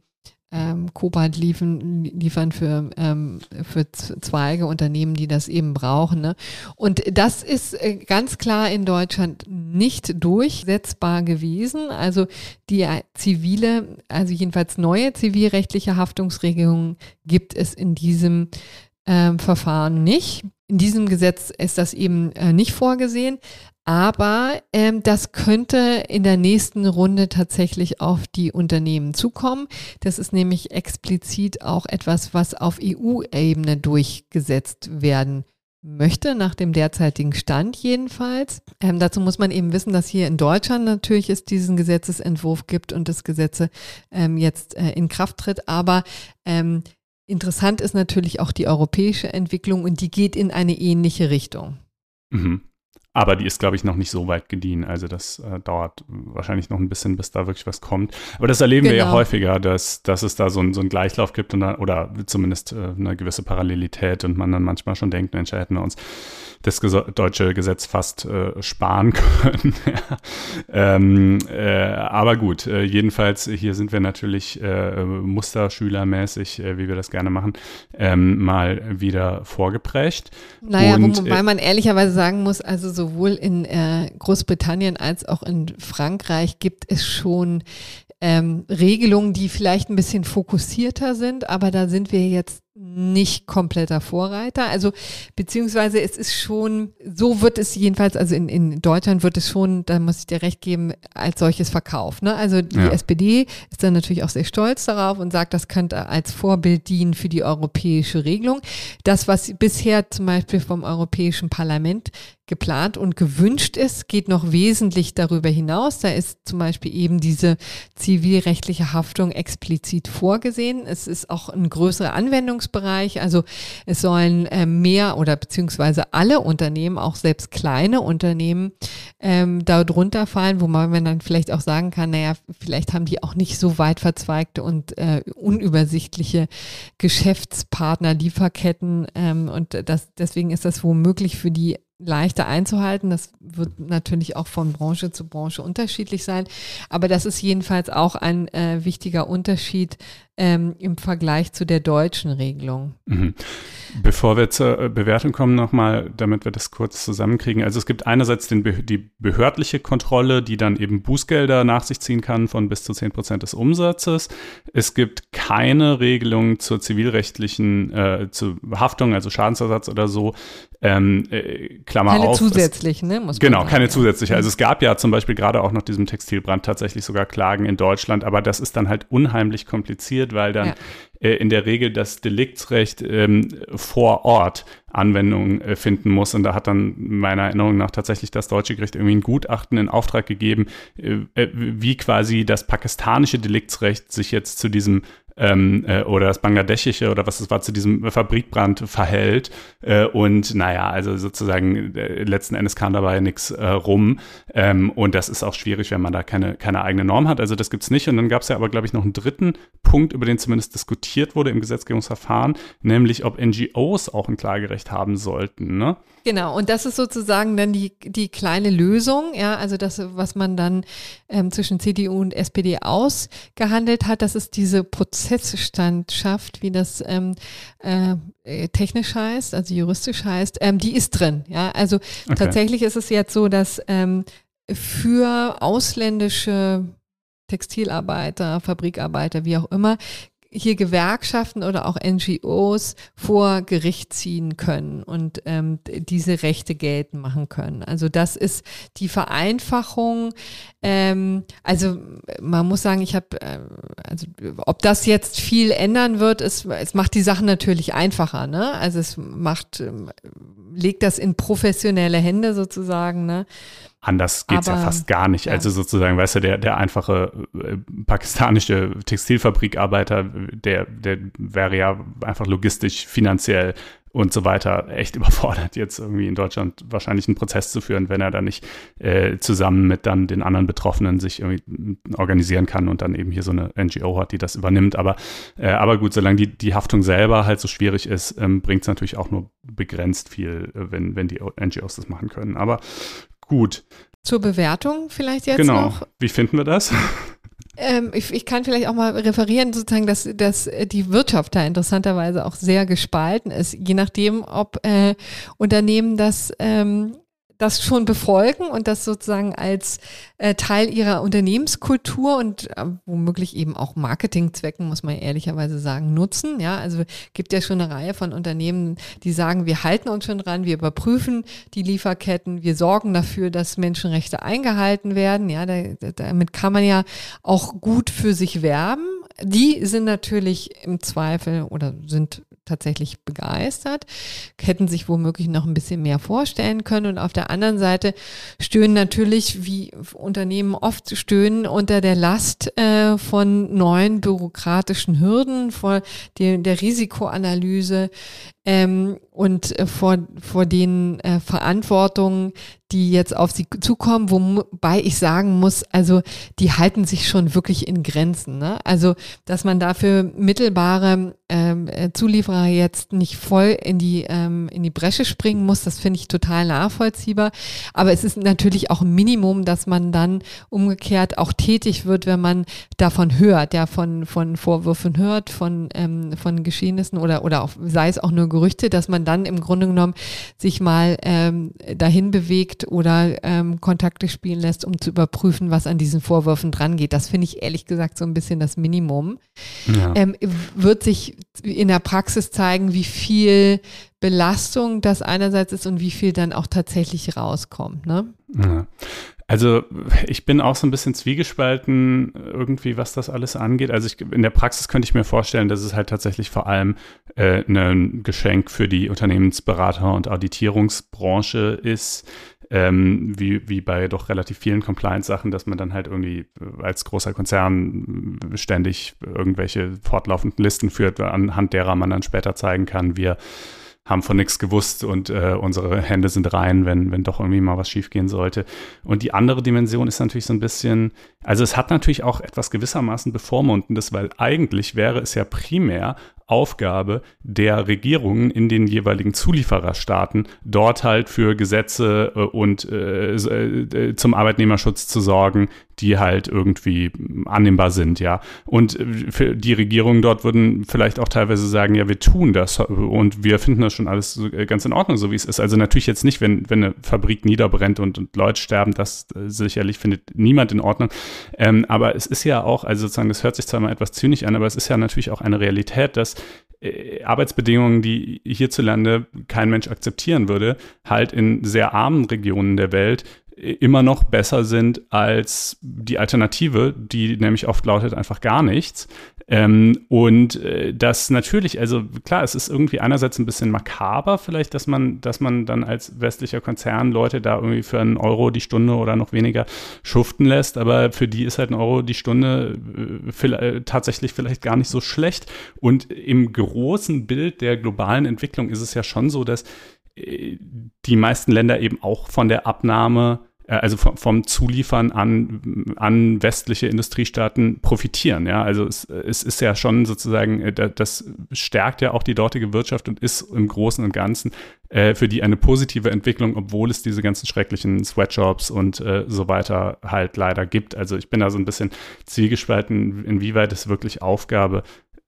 ähm, Kobalt liefern, liefern für, ähm, für Zweige, Unternehmen, die das eben brauchen. Ne? Und das ist äh, ganz klar in Deutschland nicht durchsetzbar gewesen. Also die zivile, also jedenfalls neue zivilrechtliche Haftungsregelungen gibt es in diesem ähm, Verfahren nicht. In diesem Gesetz ist das eben äh, nicht vorgesehen. Aber ähm, das könnte in der nächsten Runde tatsächlich auf die Unternehmen zukommen. Das ist nämlich explizit auch etwas, was auf EU-Ebene durchgesetzt werden möchte, nach dem derzeitigen Stand jedenfalls. Ähm, dazu muss man eben wissen, dass hier in Deutschland natürlich es diesen Gesetzesentwurf gibt und das Gesetze ähm, jetzt äh, in Kraft tritt. Aber ähm, interessant ist natürlich auch die europäische Entwicklung und die geht in eine ähnliche Richtung. Mhm. Aber die ist, glaube ich, noch nicht so weit gediehen. Also das äh, dauert wahrscheinlich noch ein bisschen, bis da wirklich was kommt. Aber das erleben genau. wir ja genau. häufiger, dass, dass es da so, ein, so einen Gleichlauf gibt und dann, oder zumindest äh, eine gewisse Parallelität und man dann manchmal schon denkt, Mensch, hätten wir uns das deutsche Gesetz fast äh, sparen können. ähm, äh, aber gut, äh, jedenfalls hier sind wir natürlich äh, musterschülermäßig, äh, wie wir das gerne machen, ähm, mal wieder vorgeprägt. Naja, Und, wobei äh, man ehrlicherweise sagen muss, also sowohl in Großbritannien als auch in Frankreich gibt es schon ähm, Regelungen, die vielleicht ein bisschen fokussierter sind, aber da sind wir jetzt nicht kompletter Vorreiter. Also beziehungsweise es ist schon, so wird es jedenfalls, also in, in Deutschland wird es schon, da muss ich dir recht geben, als solches verkauft. Ne? Also die ja. SPD ist dann natürlich auch sehr stolz darauf und sagt, das könnte als Vorbild dienen für die europäische Regelung. Das, was bisher zum Beispiel vom Europäischen Parlament geplant und gewünscht ist, geht noch wesentlich darüber hinaus. Da ist zum Beispiel eben diese zivilrechtliche Haftung explizit vorgesehen. Es ist auch ein größerer Anwendungsbereich. Also es sollen äh, mehr oder beziehungsweise alle Unternehmen, auch selbst kleine Unternehmen, ähm, darunter fallen, wo man dann vielleicht auch sagen kann, naja, vielleicht haben die auch nicht so weit verzweigte und äh, unübersichtliche Geschäftspartner, Lieferketten ähm, und das, deswegen ist das womöglich für die leichter einzuhalten. Das wird natürlich auch von Branche zu Branche unterschiedlich sein. Aber das ist jedenfalls auch ein äh, wichtiger Unterschied ähm, im Vergleich zu der deutschen Regelung. Mhm. Bevor wir zur äh, Bewertung kommen, nochmal, damit wir das kurz zusammenkriegen. Also es gibt einerseits den, die behördliche Kontrolle, die dann eben Bußgelder nach sich ziehen kann von bis zu 10 Prozent des Umsatzes. Es gibt keine Regelung zur zivilrechtlichen äh, zur Haftung, also Schadensersatz oder so. Ähm, äh, Klammer keine auf. zusätzlichen, ne? Muss genau, keine zusätzliche. Also es gab ja zum Beispiel gerade auch nach diesem Textilbrand tatsächlich sogar Klagen in Deutschland, aber das ist dann halt unheimlich kompliziert passiert, weil dann ja. äh, in der Regel das Deliktsrecht ähm, vor Ort Anwendung äh, finden muss. Und da hat dann meiner Erinnerung nach tatsächlich das deutsche Gericht irgendwie ein Gutachten in Auftrag gegeben, äh, äh wie quasi das pakistanische Deliktsrecht sich jetzt zu diesem ähm, äh, oder das bangladeschische oder was es war zu diesem Fabrikbrand verhält. Äh, und naja, also sozusagen äh, letzten Endes kam dabei nichts äh, rum. Ähm, und das ist auch schwierig, wenn man da keine, keine eigene Norm hat. Also das gibt's nicht. Und dann gab es ja aber, glaube ich, noch einen dritten Punkt, über den zumindest diskutiert wurde im Gesetzgebungsverfahren, nämlich ob NGOs auch ein Klagerecht haben sollten. Ne? Genau, und das ist sozusagen dann die, die kleine Lösung, ja, also das, was man dann ähm, zwischen CDU und SPD ausgehandelt hat, das ist diese Prozessstandschaft, wie das ähm, äh, technisch heißt, also juristisch heißt, ähm, die ist drin, ja. Also okay. tatsächlich ist es jetzt so, dass ähm, für ausländische Textilarbeiter, Fabrikarbeiter, wie auch immer, hier Gewerkschaften oder auch NGOs vor Gericht ziehen können und ähm, diese Rechte geltend machen können. Also das ist die Vereinfachung. Ähm, also man muss sagen, ich habe, äh, also ob das jetzt viel ändern wird, es, es macht die Sachen natürlich einfacher. Ne? Also es macht, ähm, legt das in professionelle Hände sozusagen. Ne? Anders geht es ja fast gar nicht. Ja. Also sozusagen, weißt du, der, der einfache äh, pakistanische Textilfabrikarbeiter, der, der wäre ja einfach logistisch, finanziell und so weiter echt überfordert, jetzt irgendwie in Deutschland wahrscheinlich einen Prozess zu führen, wenn er da nicht äh, zusammen mit dann den anderen Betroffenen sich irgendwie organisieren kann und dann eben hier so eine NGO hat, die das übernimmt. Aber, äh, aber gut, solange die, die Haftung selber halt so schwierig ist, ähm, bringt es natürlich auch nur begrenzt viel, äh, wenn, wenn die NGOs das machen können. Aber gut. Zur Bewertung vielleicht jetzt genau. noch. Wie finden wir das? Ähm, ich, ich, kann vielleicht auch mal referieren, sozusagen, dass, dass die Wirtschaft da interessanterweise auch sehr gespalten ist, je nachdem, ob äh, Unternehmen das ähm, das schon befolgen und das sozusagen als äh, Teil ihrer Unternehmenskultur und äh, womöglich eben auch Marketingzwecken, muss man ehrlicherweise sagen, nutzen. Ja, also gibt ja schon eine Reihe von Unternehmen, die sagen, wir halten uns schon dran, wir überprüfen die Lieferketten, wir sorgen dafür, dass Menschenrechte eingehalten werden. Ja, da, damit kann man ja auch gut für sich werben. Die sind natürlich im Zweifel oder sind tatsächlich begeistert, hätten sich womöglich noch ein bisschen mehr vorstellen können. Und auf der anderen Seite stöhnen natürlich, wie Unternehmen oft stöhnen, unter der Last äh, von neuen bürokratischen Hürden, vor der, der Risikoanalyse ähm, und äh, vor, vor den äh, Verantwortungen, die jetzt auf sie zukommen, wobei ich sagen muss, also die halten sich schon wirklich in Grenzen. Ne? Also, dass man dafür mittelbare ähm, äh, Zulieferer jetzt nicht voll in die, ähm, in die Bresche springen muss, das finde ich total nachvollziehbar. Aber es ist natürlich auch ein Minimum, dass man dann umgekehrt auch tätig wird, wenn man davon hört, ja, von, von Vorwürfen hört, von, ähm, von Geschehnissen oder, oder auch, sei es auch nur Gerüchte, dass man dann im Grunde genommen sich mal ähm, dahin bewegt oder ähm, Kontakte spielen lässt, um zu überprüfen, was an diesen Vorwürfen dran geht. Das finde ich ehrlich gesagt so ein bisschen das Minimum. Ja. Ähm, wird sich in der Praxis zeigen, wie viel Belastung das einerseits ist und wie viel dann auch tatsächlich rauskommt. Ne? Ja. Also ich bin auch so ein bisschen zwiegespalten irgendwie, was das alles angeht. Also ich, in der Praxis könnte ich mir vorstellen, dass es halt tatsächlich vor allem äh, ein Geschenk für die Unternehmensberater und Auditierungsbranche ist. Ähm, wie, wie bei doch relativ vielen Compliance-Sachen, dass man dann halt irgendwie als großer Konzern ständig irgendwelche fortlaufenden Listen führt, anhand derer man dann später zeigen kann, wir haben von nichts gewusst und äh, unsere Hände sind rein, wenn, wenn doch irgendwie mal was schiefgehen sollte. Und die andere Dimension ist natürlich so ein bisschen, also es hat natürlich auch etwas gewissermaßen Bevormundendes, weil eigentlich wäre es ja primär Aufgabe der Regierungen in den jeweiligen Zuliefererstaaten, dort halt für Gesetze äh, und äh, äh, zum Arbeitnehmerschutz zu sorgen, die halt irgendwie annehmbar sind, ja. Und für die Regierungen dort würden vielleicht auch teilweise sagen, ja, wir tun das und wir finden das schon alles ganz in Ordnung, so wie es ist. Also natürlich jetzt nicht, wenn, wenn eine Fabrik niederbrennt und, und Leute sterben, das sicherlich findet niemand in Ordnung. Ähm, aber es ist ja auch, also sozusagen, das hört sich zwar mal etwas zynisch an, aber es ist ja natürlich auch eine Realität, dass äh, Arbeitsbedingungen, die hierzulande kein Mensch akzeptieren würde, halt in sehr armen Regionen der Welt immer noch besser sind als die Alternative, die nämlich oft lautet einfach gar nichts. Ähm, und äh, das natürlich, also klar, es ist irgendwie einerseits ein bisschen makaber vielleicht, dass man, dass man dann als westlicher Konzern Leute da irgendwie für einen Euro die Stunde oder noch weniger schuften lässt, aber für die ist halt ein Euro die Stunde äh, tatsächlich vielleicht gar nicht so schlecht. Und im großen Bild der globalen Entwicklung ist es ja schon so, dass äh, die meisten Länder eben auch von der Abnahme äh, also vom, vom, Zuliefern an, an westliche Industriestaaten profitieren. Ja, also es, es ist ja schon sozusagen, äh, das stärkt ja auch die dortige Wirtschaft und ist im Großen und Ganzen äh, für die eine positive Entwicklung, obwohl es diese ganzen schrecklichen Sweatshops und äh, so weiter halt leider gibt. Also ich bin da so ein bisschen zielgespalten, inwieweit es wirklich Aufgabe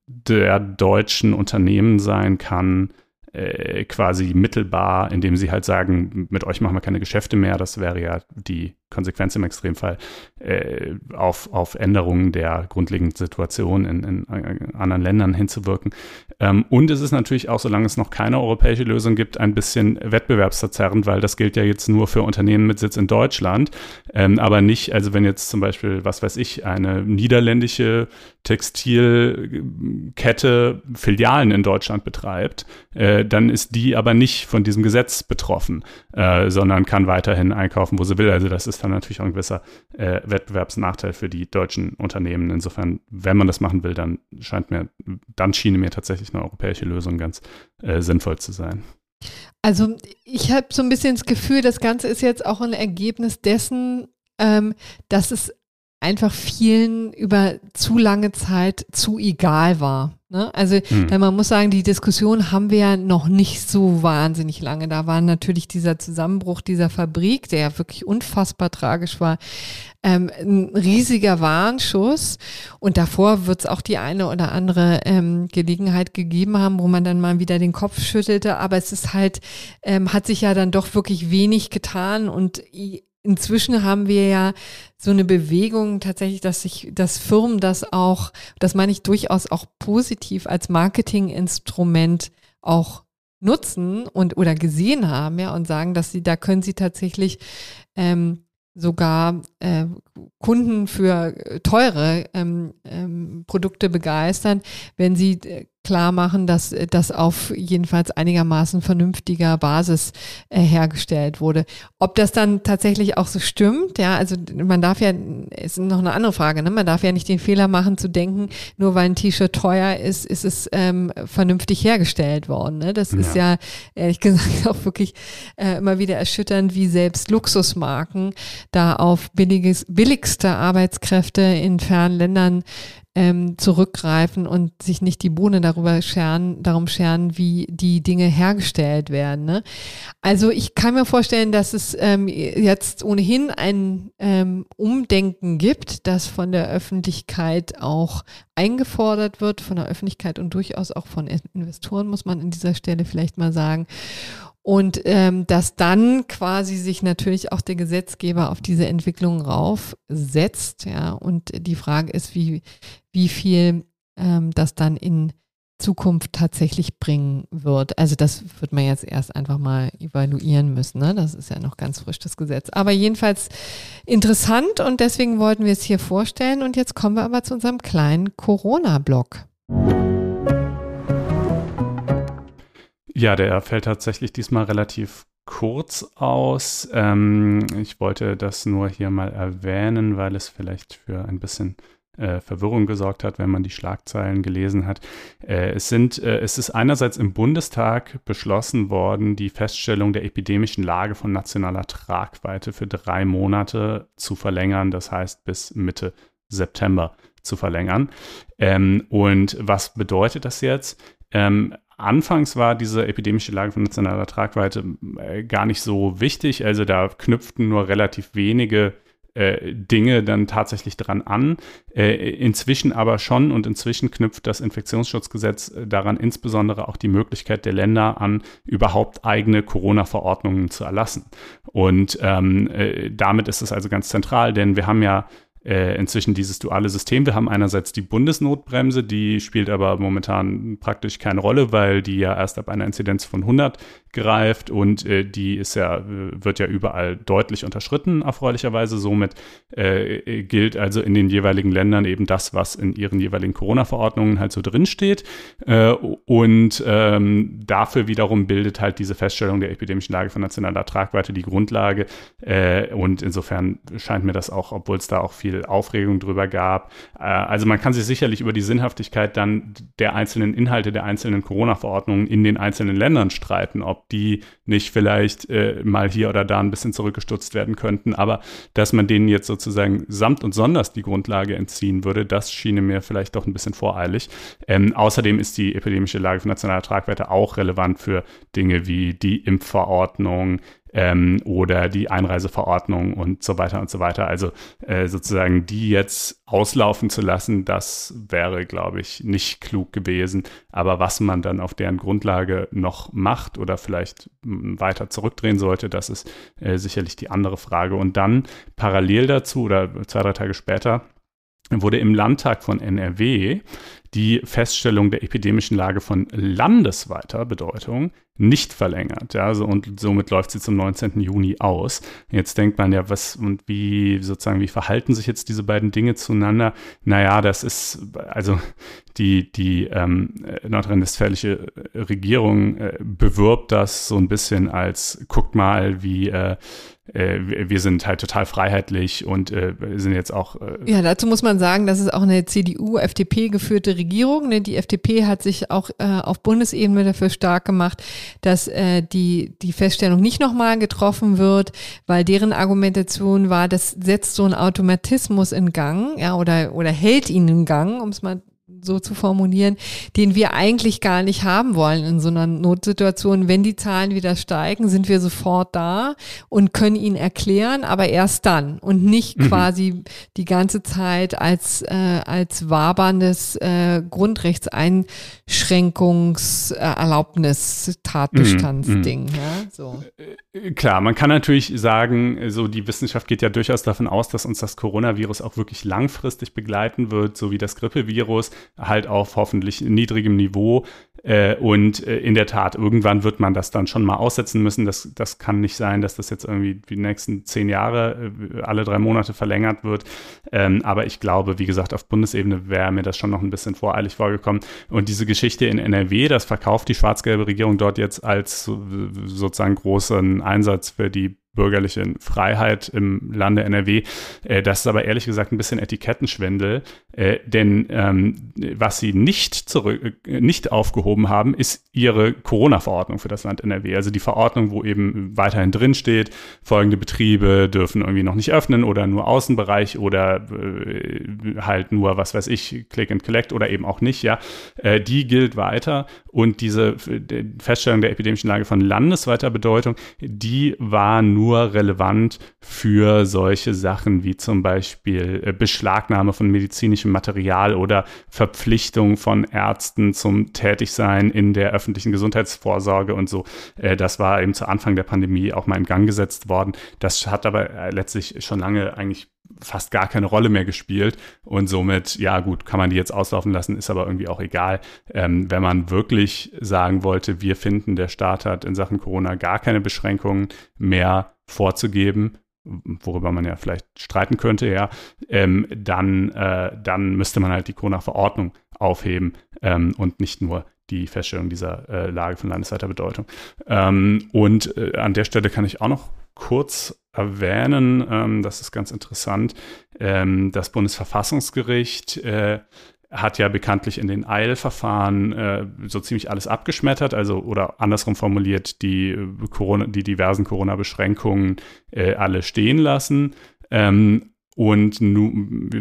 der deutschen Unternehmen sein kann, äh, quasi mittelbar, indem sie halt sagen, mit euch machen wir keine Geschäfte mehr. Das wäre ja die Konsequenz im Extremfall äh, auf, auf Änderungen der grundlegenden Situation in, in, in anderen Ländern hinzuwirken. Ähm, und es ist natürlich auch, solange es noch keine europäische Lösung gibt, ein bisschen wettbewerbsverzerrend, weil das gilt ja jetzt nur für Unternehmen mit Sitz in Deutschland, ähm, aber nicht, also wenn jetzt zum Beispiel, was weiß ich, eine niederländische Textilkette Filialen in Deutschland betreibt, äh, dann ist die aber nicht von diesem Gesetz betroffen, äh, sondern kann weiterhin einkaufen, wo sie will. Also das ist dann natürlich auch ein gewisser äh, Wettbewerbsnachteil für die deutschen Unternehmen. Insofern, wenn man das machen will, dann scheint mir, dann schien mir tatsächlich eine europäische Lösung ganz äh, sinnvoll zu sein. Also ich habe so ein bisschen das Gefühl, das Ganze ist jetzt auch ein Ergebnis dessen, ähm, dass es einfach vielen über zu lange Zeit zu egal war. Ne? Also hm. man muss sagen, die Diskussion haben wir ja noch nicht so wahnsinnig lange. Da war natürlich dieser Zusammenbruch dieser Fabrik, der ja wirklich unfassbar tragisch war, ähm, ein riesiger Warnschuss. Und davor wird es auch die eine oder andere ähm, Gelegenheit gegeben haben, wo man dann mal wieder den Kopf schüttelte. Aber es ist halt, ähm, hat sich ja dann doch wirklich wenig getan und inzwischen haben wir ja so eine Bewegung tatsächlich, dass sich, dass Firmen das auch, das meine ich durchaus auch positiv als Marketinginstrument auch nutzen und oder gesehen haben, ja, und sagen, dass sie, da können sie tatsächlich ähm, sogar äh, Kunden für teure ähm, ähm, Produkte begeistern, wenn sie äh, klar machen, dass das auf jedenfalls einigermaßen vernünftiger Basis äh, hergestellt wurde. Ob das dann tatsächlich auch so stimmt, ja, also man darf ja, ist noch eine andere Frage, ne? man darf ja nicht den Fehler machen zu denken, nur weil ein T-Shirt teuer ist, ist es ähm, vernünftig hergestellt worden. Ne? Das ja. ist ja ehrlich gesagt auch wirklich äh, immer wieder erschütternd, wie selbst Luxusmarken da auf billiges, billigste Arbeitskräfte in fernen Ländern ähm, zurückgreifen und sich nicht die Bohne darüber scheren, darum scheren, wie die Dinge hergestellt werden. Ne? Also ich kann mir vorstellen, dass es ähm, jetzt ohnehin ein ähm, Umdenken gibt, das von der Öffentlichkeit auch eingefordert wird, von der Öffentlichkeit und durchaus auch von Investoren, muss man an dieser Stelle vielleicht mal sagen. Und ähm, dass dann quasi sich natürlich auch der Gesetzgeber auf diese Entwicklung raufsetzt, ja. Und die Frage ist, wie, wie viel ähm, das dann in Zukunft tatsächlich bringen wird. Also das wird man jetzt erst einfach mal evaluieren müssen. Ne? Das ist ja noch ganz frisch das Gesetz. Aber jedenfalls interessant und deswegen wollten wir es hier vorstellen. Und jetzt kommen wir aber zu unserem kleinen Corona-Blog. Ja, der fällt tatsächlich diesmal relativ kurz aus. Ähm, ich wollte das nur hier mal erwähnen, weil es vielleicht für ein bisschen äh, Verwirrung gesorgt hat, wenn man die Schlagzeilen gelesen hat. Äh, es, sind, äh, es ist einerseits im Bundestag beschlossen worden, die Feststellung der epidemischen Lage von nationaler Tragweite für drei Monate zu verlängern, das heißt bis Mitte September zu verlängern. Ähm, und was bedeutet das jetzt? Ähm, Anfangs war diese epidemische Lage von nationaler Tragweite äh, gar nicht so wichtig. Also da knüpften nur relativ wenige äh, Dinge dann tatsächlich dran an. Äh, inzwischen aber schon und inzwischen knüpft das Infektionsschutzgesetz äh, daran insbesondere auch die Möglichkeit der Länder an, überhaupt eigene Corona-Verordnungen zu erlassen. Und ähm, äh, damit ist es also ganz zentral, denn wir haben ja äh, inzwischen dieses duale System. Wir haben einerseits die Bundesnotbremse, die spielt aber momentan praktisch keine Rolle, weil die ja erst ab einer Inzidenz von 100 greift und äh, die ist ja, wird ja überall deutlich unterschritten, erfreulicherweise. Somit äh, gilt also in den jeweiligen Ländern eben das, was in ihren jeweiligen Corona-Verordnungen halt so drinsteht. Äh, und ähm, dafür wiederum bildet halt diese Feststellung der epidemischen Lage von nationaler Tragweite die Grundlage. Äh, und insofern scheint mir das auch, obwohl es da auch viel Aufregung drüber gab. Äh, also man kann sich sicherlich über die Sinnhaftigkeit dann der einzelnen Inhalte der einzelnen Corona-Verordnungen in den einzelnen Ländern streiten, ob die nicht vielleicht äh, mal hier oder da ein bisschen zurückgestutzt werden könnten. Aber dass man denen jetzt sozusagen samt und sonders die Grundlage entziehen würde, das schien mir vielleicht doch ein bisschen voreilig. Ähm, außerdem ist die epidemische Lage von nationaler Tragweite auch relevant für Dinge wie die Impfverordnung, ähm, oder die Einreiseverordnung und so weiter und so weiter. Also äh, sozusagen die jetzt auslaufen zu lassen, das wäre, glaube ich, nicht klug gewesen. Aber was man dann auf deren Grundlage noch macht oder vielleicht weiter zurückdrehen sollte, das ist äh, sicherlich die andere Frage. Und dann parallel dazu oder zwei, drei Tage später wurde im Landtag von NRW die Feststellung der epidemischen Lage von landesweiter Bedeutung nicht verlängert. Ja, also und somit läuft sie zum 19. Juni aus. Jetzt denkt man ja, was und wie sozusagen, wie verhalten sich jetzt diese beiden Dinge zueinander? Naja, das ist, also die, die ähm, nordrhein-westfälische Regierung äh, bewirbt das so ein bisschen als, guckt mal, wie, äh, wir sind halt total freiheitlich und äh, sind jetzt auch. Äh ja, dazu muss man sagen, das ist auch eine CDU-FDP geführte Regierung. Ne? Die FDP hat sich auch äh, auf Bundesebene dafür stark gemacht, dass äh, die, die Feststellung nicht nochmal getroffen wird, weil deren Argumentation war, das setzt so einen Automatismus in Gang, ja, oder, oder hält ihn in Gang, um es mal so zu formulieren, den wir eigentlich gar nicht haben wollen in so einer Notsituation. Wenn die Zahlen wieder steigen, sind wir sofort da und können ihn erklären, aber erst dann und nicht mhm. quasi die ganze Zeit als, äh, als waberndes äh, Grundrechtseinschränkungserlaubnis Tatbestandsding. Mhm. Ja, so. Äh, klar, man kann natürlich sagen, so die Wissenschaft geht ja durchaus davon aus, dass uns das Coronavirus auch wirklich langfristig begleiten wird, so wie das Grippevirus halt auf hoffentlich niedrigem Niveau. Äh, und äh, in der Tat, irgendwann wird man das dann schon mal aussetzen müssen. Das, das kann nicht sein, dass das jetzt irgendwie die nächsten zehn Jahre äh, alle drei Monate verlängert wird. Ähm, aber ich glaube, wie gesagt, auf Bundesebene wäre mir das schon noch ein bisschen voreilig vorgekommen. Und diese Geschichte in NRW, das verkauft die schwarz-gelbe Regierung dort jetzt als sozusagen großen Einsatz für die bürgerliche Freiheit im Lande NRW. Äh, das ist aber ehrlich gesagt ein bisschen Etikettenschwindel, äh, denn ähm, was sie nicht zurück, äh, nicht aufgehoben haben, ist ihre Corona-Verordnung für das Land NRW. Also die Verordnung, wo eben weiterhin drin steht, folgende Betriebe dürfen irgendwie noch nicht öffnen oder nur Außenbereich oder äh, halt nur, was weiß ich, Click and Collect oder eben auch nicht, ja. Äh, die gilt weiter und diese Feststellung der epidemischen Lage von landesweiter Bedeutung, die war nur nur relevant für solche Sachen wie zum Beispiel äh, Beschlagnahme von medizinischem Material oder Verpflichtung von Ärzten zum Tätigsein in der öffentlichen Gesundheitsvorsorge und so. Äh, das war eben zu Anfang der Pandemie auch mal in Gang gesetzt worden. Das hat aber äh, letztlich schon lange eigentlich fast gar keine Rolle mehr gespielt und somit, ja gut, kann man die jetzt auslaufen lassen, ist aber irgendwie auch egal. Ähm, wenn man wirklich sagen wollte, wir finden, der Staat hat in Sachen Corona gar keine Beschränkungen mehr vorzugeben, worüber man ja vielleicht streiten könnte, ja, ähm, dann, äh, dann müsste man halt die Corona-Verordnung aufheben ähm, und nicht nur die Feststellung dieser äh, Lage von landesweiter Bedeutung. Ähm, und äh, an der Stelle kann ich auch noch kurz erwähnen, ähm, das ist ganz interessant, ähm, das Bundesverfassungsgericht äh, hat ja bekanntlich in den Eilverfahren äh, so ziemlich alles abgeschmettert, also oder andersrum formuliert, die, äh, Corona, die diversen Corona-Beschränkungen äh, alle stehen lassen. Ähm, und nu,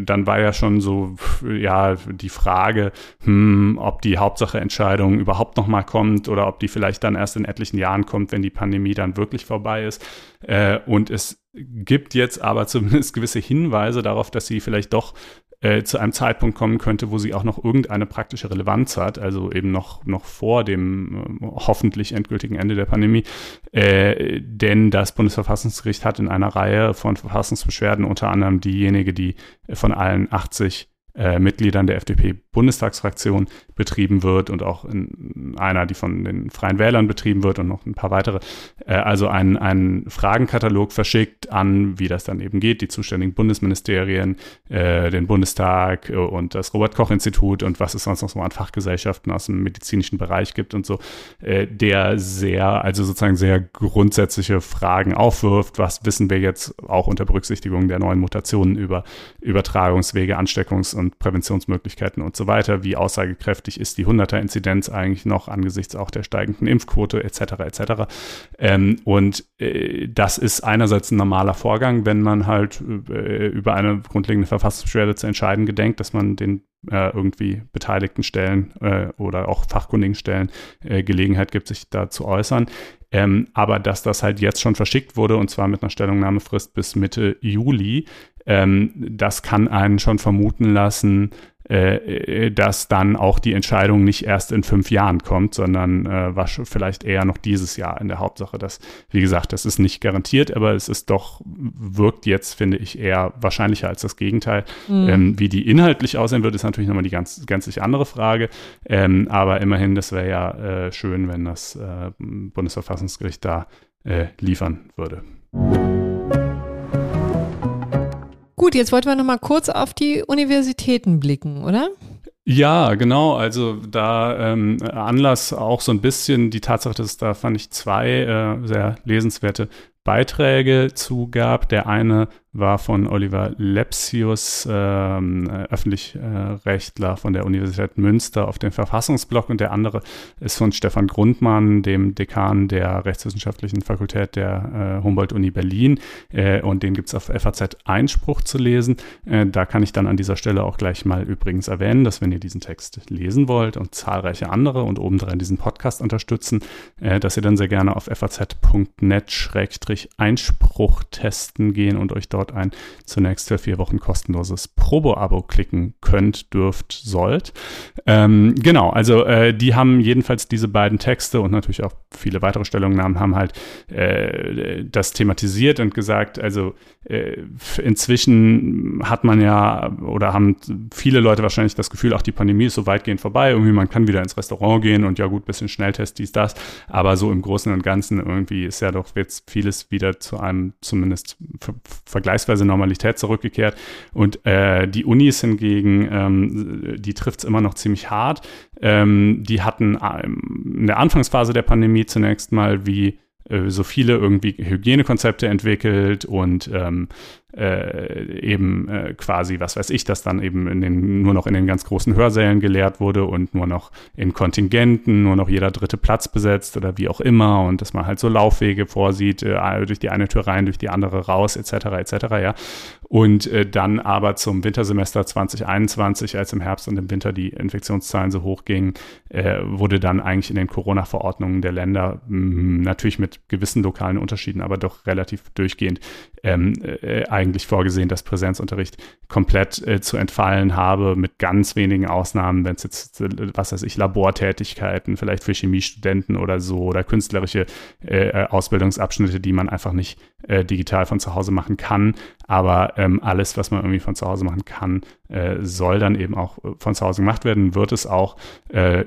dann war ja schon so, ja, die Frage, hm, ob die Hauptsache-Entscheidung überhaupt nochmal kommt oder ob die vielleicht dann erst in etlichen Jahren kommt, wenn die Pandemie dann wirklich vorbei ist. Äh, und es gibt jetzt aber zumindest gewisse Hinweise darauf, dass sie vielleicht doch äh, zu einem Zeitpunkt kommen könnte, wo sie auch noch irgendeine praktische Relevanz hat, also eben noch, noch vor dem äh, hoffentlich endgültigen Ende der Pandemie. Äh, denn das Bundesverfassungsgericht hat in einer Reihe von Verfassungsbeschwerden unter anderem diejenige, die von allen 80 äh, Mitgliedern der FDP-Bundestagsfraktion betrieben wird und auch in einer, die von den Freien Wählern betrieben wird und noch ein paar weitere. Äh, also einen, Fragenkatalog verschickt an, wie das dann eben geht, die zuständigen Bundesministerien, äh, den Bundestag äh, und das Robert-Koch-Institut und was es sonst noch so an Fachgesellschaften aus dem medizinischen Bereich gibt und so, äh, der sehr, also sozusagen sehr grundsätzliche Fragen aufwirft. Was wissen wir jetzt auch unter Berücksichtigung der neuen Mutationen über Übertragungswege, Ansteckungs- und Präventionsmöglichkeiten und so weiter? Wie aussagekräftig ist die 100er-Inzidenz eigentlich noch angesichts auch der steigenden Impfquote etc. etc. Ähm, und äh, das ist einerseits ein normaler Vorgang, wenn man halt äh, über eine grundlegende Verfassungsbeschwerde zu entscheiden gedenkt, dass man den äh, irgendwie beteiligten Stellen äh, oder auch fachkundigen Stellen äh, Gelegenheit gibt, sich da zu äußern. Ähm, aber dass das halt jetzt schon verschickt wurde und zwar mit einer Stellungnahmefrist bis Mitte Juli, ähm, das kann einen schon vermuten lassen, äh, äh, dass dann auch die Entscheidung nicht erst in fünf Jahren kommt, sondern äh, war vielleicht eher noch dieses Jahr in der Hauptsache. Das, wie gesagt, das ist nicht garantiert, aber es ist doch, wirkt jetzt, finde ich, eher wahrscheinlicher als das Gegenteil. Mhm. Ähm, wie die inhaltlich aussehen wird, ist natürlich nochmal die ganz, gänzlich andere Frage. Ähm, aber immerhin, das wäre ja äh, schön, wenn das äh, Bundesverfassungsgericht da äh, liefern würde. Gut, jetzt wollten wir noch mal kurz auf die Universitäten blicken, oder? Ja, genau. Also da ähm, Anlass auch so ein bisschen die Tatsache, dass da fand ich zwei äh, sehr lesenswerte Beiträge zu gab. Der eine war von Oliver Lepsius, ähm, Öffentlichrechtler von der Universität Münster auf dem Verfassungsblock und der andere ist von Stefan Grundmann, dem Dekan der Rechtswissenschaftlichen Fakultät der äh, Humboldt-Uni Berlin äh, und den gibt es auf FAZ Einspruch zu lesen. Äh, da kann ich dann an dieser Stelle auch gleich mal übrigens erwähnen, dass wenn ihr diesen Text lesen wollt und zahlreiche andere und obendrein diesen Podcast unterstützen, äh, dass ihr dann sehr gerne auf faz.net-einspruch testen gehen und euch dort dort ein zunächst für vier Wochen kostenloses Probo-Abo klicken könnt, dürft, sollt. Ähm, genau, also äh, die haben jedenfalls diese beiden Texte und natürlich auch viele weitere Stellungnahmen haben halt äh, das thematisiert und gesagt, also äh, inzwischen hat man ja oder haben viele Leute wahrscheinlich das Gefühl, auch die Pandemie ist so weitgehend vorbei, irgendwie man kann wieder ins Restaurant gehen und ja gut, bisschen Schnelltest, dies, das, aber so im Großen und Ganzen irgendwie ist ja doch jetzt vieles wieder zu einem zumindest Vergleich vergleichsweise Normalität zurückgekehrt. Und äh, die Unis hingegen, ähm, die trifft es immer noch ziemlich hart. Ähm, die hatten ähm, in der Anfangsphase der Pandemie zunächst mal wie äh, so viele irgendwie Hygienekonzepte entwickelt und ähm, äh, eben äh, quasi, was weiß ich, dass dann eben in den, nur noch in den ganz großen Hörsälen gelehrt wurde und nur noch in Kontingenten, nur noch jeder dritte Platz besetzt oder wie auch immer und dass man halt so Laufwege vorsieht, äh, durch die eine Tür rein, durch die andere raus, etc., etc., ja. Und äh, dann aber zum Wintersemester 2021, als im Herbst und im Winter die Infektionszahlen so hoch gingen, äh, wurde dann eigentlich in den Corona-Verordnungen der Länder mh, hm, natürlich mit gewissen lokalen Unterschieden, aber doch relativ durchgehend ähm, äh, eigentlich vorgesehen, dass Präsenzunterricht komplett äh, zu entfallen habe, mit ganz wenigen Ausnahmen, wenn es jetzt, äh, was weiß ich, Labortätigkeiten, vielleicht für Chemiestudenten oder so oder künstlerische äh, äh, Ausbildungsabschnitte, die man einfach nicht äh, digital von zu Hause machen kann. Aber ähm, alles, was man irgendwie von zu Hause machen kann, soll dann eben auch von zu Hause gemacht werden, wird es auch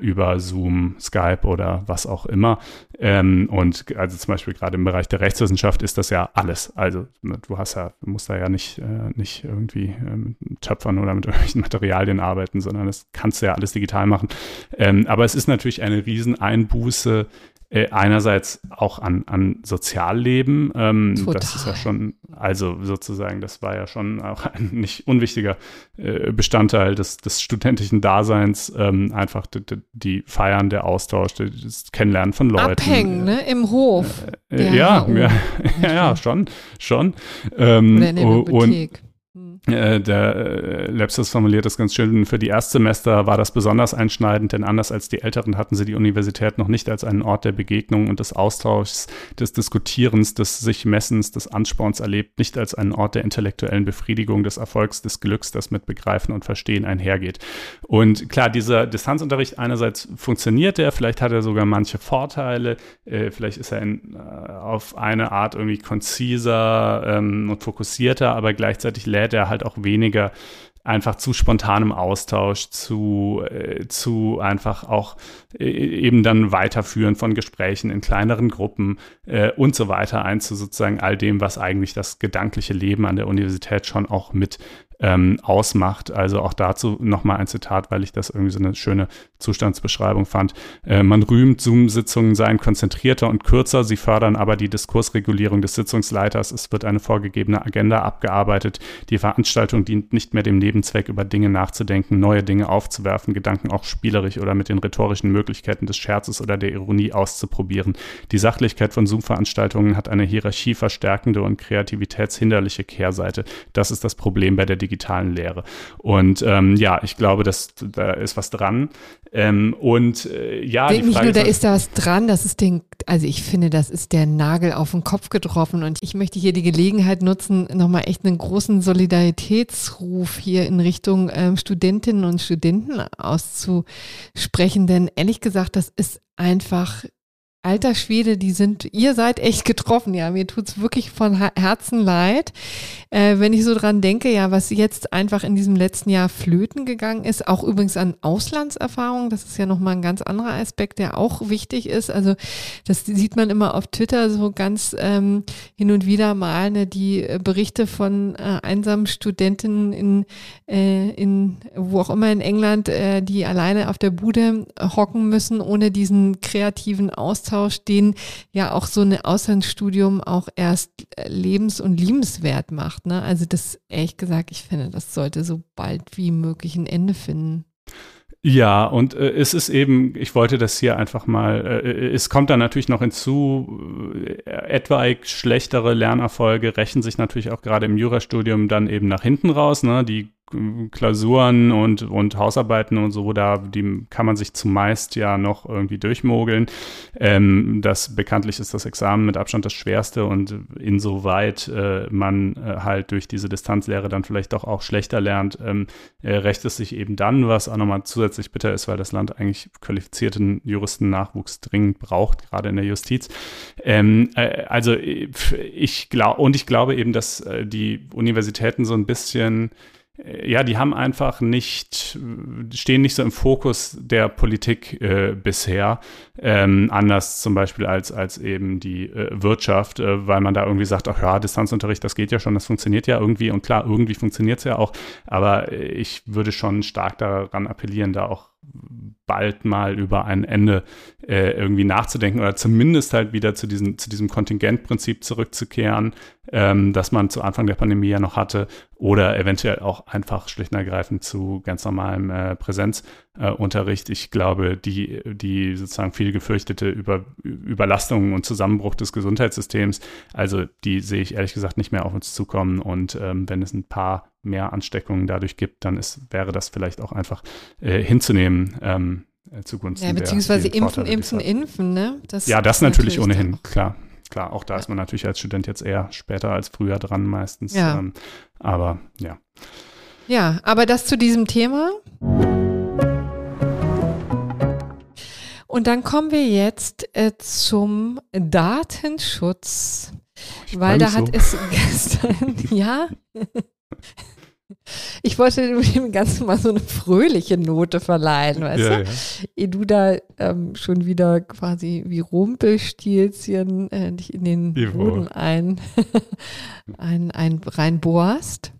über Zoom, Skype oder was auch immer. Ähm, und also zum Beispiel gerade im Bereich der Rechtswissenschaft ist das ja alles. Also ne, du hast ja, du musst da ja nicht, äh, nicht irgendwie äh, mit Töpfern oder mit irgendwelchen Materialien arbeiten, sondern das kannst du ja alles digital machen. Ähm, aber es ist natürlich eine Rieseneinbuße äh, einerseits auch an, an Sozialleben. Ähm, das ist ja schon, also sozusagen, das war ja schon auch ein nicht unwichtiger äh, Bestandteil des, des studentischen Daseins. Ähm, einfach die, die, Feiern, der Austausch, das Kennenlernen von Leuten. Abhängen, ne? Im Hof. Äh, ja, ja, ja, ja, schon, schon. Ähm, Oder in der Bibliothek. Und, äh, der äh, Lepsus formuliert das ganz schön. Für die Erstsemester war das besonders einschneidend, denn anders als die Älteren hatten sie die Universität noch nicht als einen Ort der Begegnung und des Austauschs, des Diskutierens, des sich Messens, des Ansporns erlebt, nicht als einen Ort der intellektuellen Befriedigung, des Erfolgs, des Glücks, das mit Begreifen und Verstehen einhergeht. Und klar, dieser Distanzunterricht einerseits funktioniert er, vielleicht hat er sogar manche Vorteile, äh, vielleicht ist er in, auf eine Art irgendwie konziser ähm, und fokussierter, aber gleichzeitig lädt er halt halt auch weniger einfach zu spontanem Austausch, zu, äh, zu einfach auch äh, eben dann Weiterführen von Gesprächen in kleineren Gruppen äh, und so weiter ein zu sozusagen all dem, was eigentlich das gedankliche Leben an der Universität schon auch mit ähm, ausmacht. Also auch dazu nochmal ein Zitat, weil ich das irgendwie so eine schöne Zustandsbeschreibung fand. Äh, man rühmt, Zoom-Sitzungen seien konzentrierter und kürzer, sie fördern aber die Diskursregulierung des Sitzungsleiters. Es wird eine vorgegebene Agenda abgearbeitet. Die Veranstaltung dient nicht mehr dem Nebenzweck, über Dinge nachzudenken, neue Dinge aufzuwerfen, Gedanken auch spielerisch oder mit den rhetorischen Möglichkeiten des Scherzes oder der Ironie auszuprobieren. Die Sachlichkeit von Zoom-Veranstaltungen hat eine hierarchieverstärkende und kreativitätshinderliche Kehrseite. Das ist das Problem bei der digitalen Lehre. Und ähm, ja, ich glaube, dass da ist was dran. Ähm, und äh, ja, die nicht nur da ist da was dran, das ist den, also ich finde, das ist der Nagel auf den Kopf getroffen. Und ich möchte hier die Gelegenheit nutzen, nochmal echt einen großen Solidaritätsruf hier in Richtung ähm, Studentinnen und Studenten auszusprechen. Denn ehrlich gesagt, das ist einfach Alter Schwede, die sind, ihr seid echt getroffen, ja. Mir tut's wirklich von Herzen leid, äh, wenn ich so dran denke, ja, was jetzt einfach in diesem letzten Jahr flöten gegangen ist, auch übrigens an Auslandserfahrung, das ist ja nochmal ein ganz anderer Aspekt, der auch wichtig ist. Also das sieht man immer auf Twitter so ganz ähm, hin und wieder mal, ne, die Berichte von äh, einsamen Studentinnen in, äh, in, wo auch immer in England, äh, die alleine auf der Bude hocken müssen, ohne diesen kreativen Austausch Austausch, den ja auch so ein Auslandsstudium auch erst lebens- und liebenswert macht. Ne? Also das, ehrlich gesagt, ich finde, das sollte so bald wie möglich ein Ende finden. Ja, und äh, es ist eben, ich wollte das hier einfach mal, äh, es kommt dann natürlich noch hinzu, äh, etwaig schlechtere Lernerfolge rächen sich natürlich auch gerade im Jurastudium dann eben nach hinten raus. Ne? Die Klausuren und, und Hausarbeiten und so, da die kann man sich zumeist ja noch irgendwie durchmogeln. Ähm, das bekanntlich ist das Examen mit Abstand das schwerste und insoweit äh, man äh, halt durch diese Distanzlehre dann vielleicht doch auch schlechter lernt, ähm, äh, rächt es sich eben dann, was auch nochmal zusätzlich bitter ist, weil das Land eigentlich qualifizierten Juristennachwuchs dringend braucht, gerade in der Justiz. Ähm, äh, also ich glaube, und ich glaube eben, dass äh, die Universitäten so ein bisschen äh, ja, die haben einfach nicht, stehen nicht so im Fokus der Politik äh, bisher, ähm, anders zum Beispiel als, als eben die äh, Wirtschaft, äh, weil man da irgendwie sagt, ach ja, Distanzunterricht, das geht ja schon, das funktioniert ja irgendwie. Und klar, irgendwie funktioniert es ja auch, aber äh, ich würde schon stark daran appellieren, da auch bald mal über ein Ende äh, irgendwie nachzudenken oder zumindest halt wieder zu, diesen, zu diesem Kontingentprinzip zurückzukehren, ähm, das man zu Anfang der Pandemie ja noch hatte oder eventuell auch einfach schlicht und ergreifend zu ganz normalem äh, Präsenzunterricht. Äh, ich glaube, die, die sozusagen viel gefürchtete Über, Überlastung und Zusammenbruch des Gesundheitssystems, also die sehe ich ehrlich gesagt nicht mehr auf uns zukommen und ähm, wenn es ein paar mehr Ansteckungen dadurch gibt, dann ist, wäre das vielleicht auch einfach äh, hinzunehmen. Ähm, äh, zugunsten Ja, beziehungsweise der, impfen, impfen, impfen, ne? Das ja, das natürlich, natürlich ohnehin, klar. Klar, auch da ja. ist man natürlich als Student jetzt eher später als früher dran meistens. Ja. Ähm, aber ja. Ja, aber das zu diesem Thema. Und dann kommen wir jetzt äh, zum Datenschutz. Ich weil da so. hat es gestern, ja, ich wollte dem Ganzen mal so eine fröhliche Note verleihen, weißt ja, du? Ja. Ehe du da ähm, schon wieder quasi wie Rumpelstilzchen äh, dich in den Ivo. Boden ein, ein, ein reinbohrst.